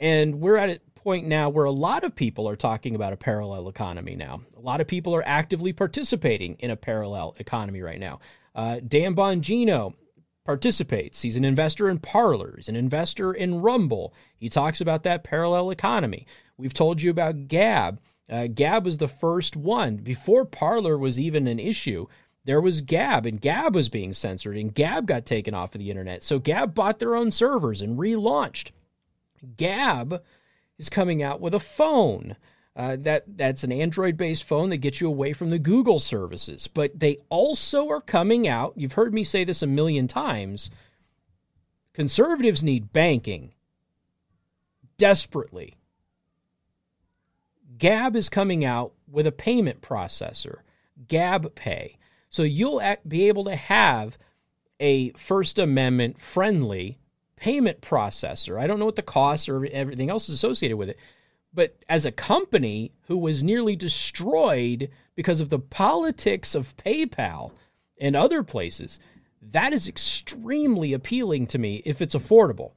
And we're at a point now where a lot of people are talking about a parallel economy now. A lot of people are actively participating in a parallel economy right now. Uh, Dan Bongino participates. He's an investor in Parlers, an investor in Rumble. He talks about that parallel economy. We've told you about Gab. Uh, Gab was the first one. Before Parler was even an issue, there was Gab, and Gab was being censored, and Gab got taken off of the internet. So Gab bought their own servers and relaunched. Gab is coming out with a phone. Uh, that that's an Android-based phone that gets you away from the Google services. But they also are coming out. You've heard me say this a million times. Conservatives need banking desperately. Gab is coming out with a payment processor, Gab Pay. So you'll be able to have a First Amendment friendly payment processor. I don't know what the costs or everything else is associated with it, but as a company who was nearly destroyed because of the politics of PayPal and other places, that is extremely appealing to me if it's affordable.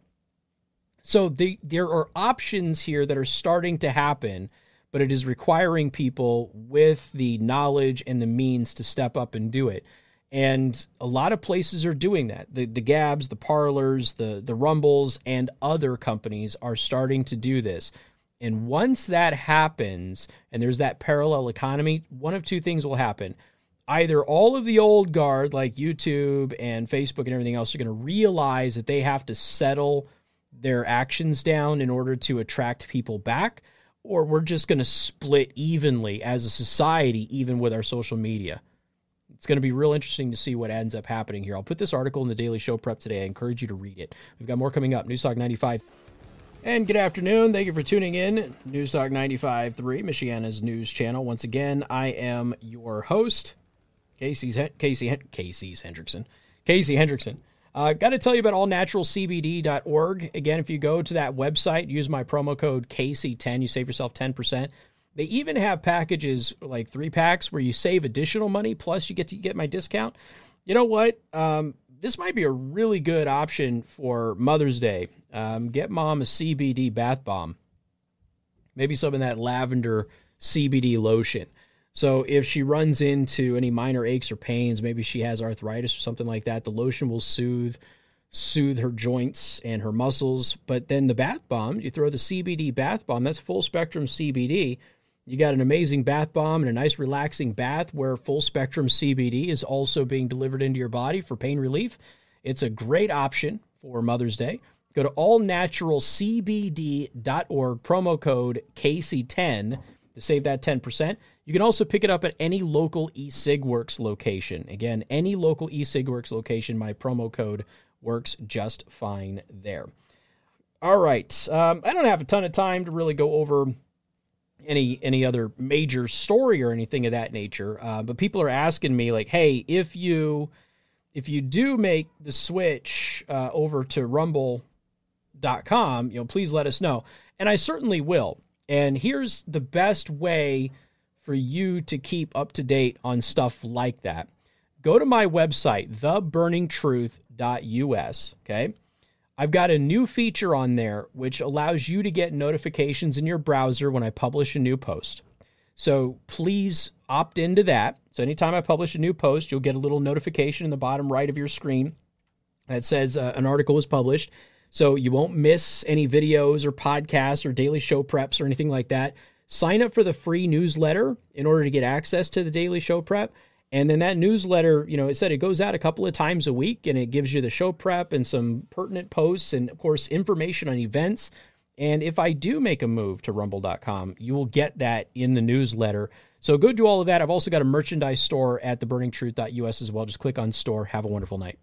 So the, there are options here that are starting to happen, but it is requiring people with the knowledge and the means to step up and do it. And a lot of places are doing that. The, the Gabs, the Parlers, the, the Rumbles, and other companies are starting to do this. And once that happens, and there's that parallel economy, one of two things will happen. Either all of the old guard, like YouTube and Facebook and everything else, are going to realize that they have to settle their actions down in order to attract people back, or we're just going to split evenly as a society, even with our social media. It's going to be real interesting to see what ends up happening here. I'll put this article in the Daily Show Prep today. I encourage you to read it. We've got more coming up. Newstalk 95. And good afternoon. Thank you for tuning in. News Talk 95.3, Michiana's news channel. Once again, I am your host, Casey's Casey Casey's Hendrickson. Casey Hendrickson. Uh, Got to tell you about allnaturalcbd.org. Again, if you go to that website, use my promo code Casey10, you save yourself 10%. They even have packages like three packs where you save additional money, plus you get to get my discount. You know what? Um, this might be a really good option for Mother's Day. Um, get mom a CBD bath bomb. maybe some of that lavender CBD lotion. So if she runs into any minor aches or pains, maybe she has arthritis or something like that, the lotion will soothe soothe her joints and her muscles. But then the bath bomb, you throw the CBD bath bomb, that's full spectrum CBD. You got an amazing bath bomb and a nice relaxing bath where full spectrum CBD is also being delivered into your body for pain relief. It's a great option for Mother's Day. Go to allnaturalcbd.org, promo code KC10 to save that 10%. You can also pick it up at any local eSigWorks location. Again, any local eSigWorks location, my promo code works just fine there. All right. Um, I don't have a ton of time to really go over any any other major story or anything of that nature, uh, but people are asking me like, "Hey, if you if you do make the switch uh, over to Rumble.com, you know, please let us know." And I certainly will. And here's the best way for you to keep up to date on stuff like that. Go to my website, theburningtruth.us. Okay. I've got a new feature on there which allows you to get notifications in your browser when I publish a new post. So please opt into that. So anytime I publish a new post, you'll get a little notification in the bottom right of your screen that says uh, an article was published. So you won't miss any videos or podcasts or daily show preps or anything like that. Sign up for the free newsletter in order to get access to the daily show prep. And then that newsletter, you know, it said it goes out a couple of times a week and it gives you the show prep and some pertinent posts and, of course, information on events. And if I do make a move to rumble.com, you will get that in the newsletter. So go do all of that. I've also got a merchandise store at theburningtruth.us as well. Just click on store. Have a wonderful night.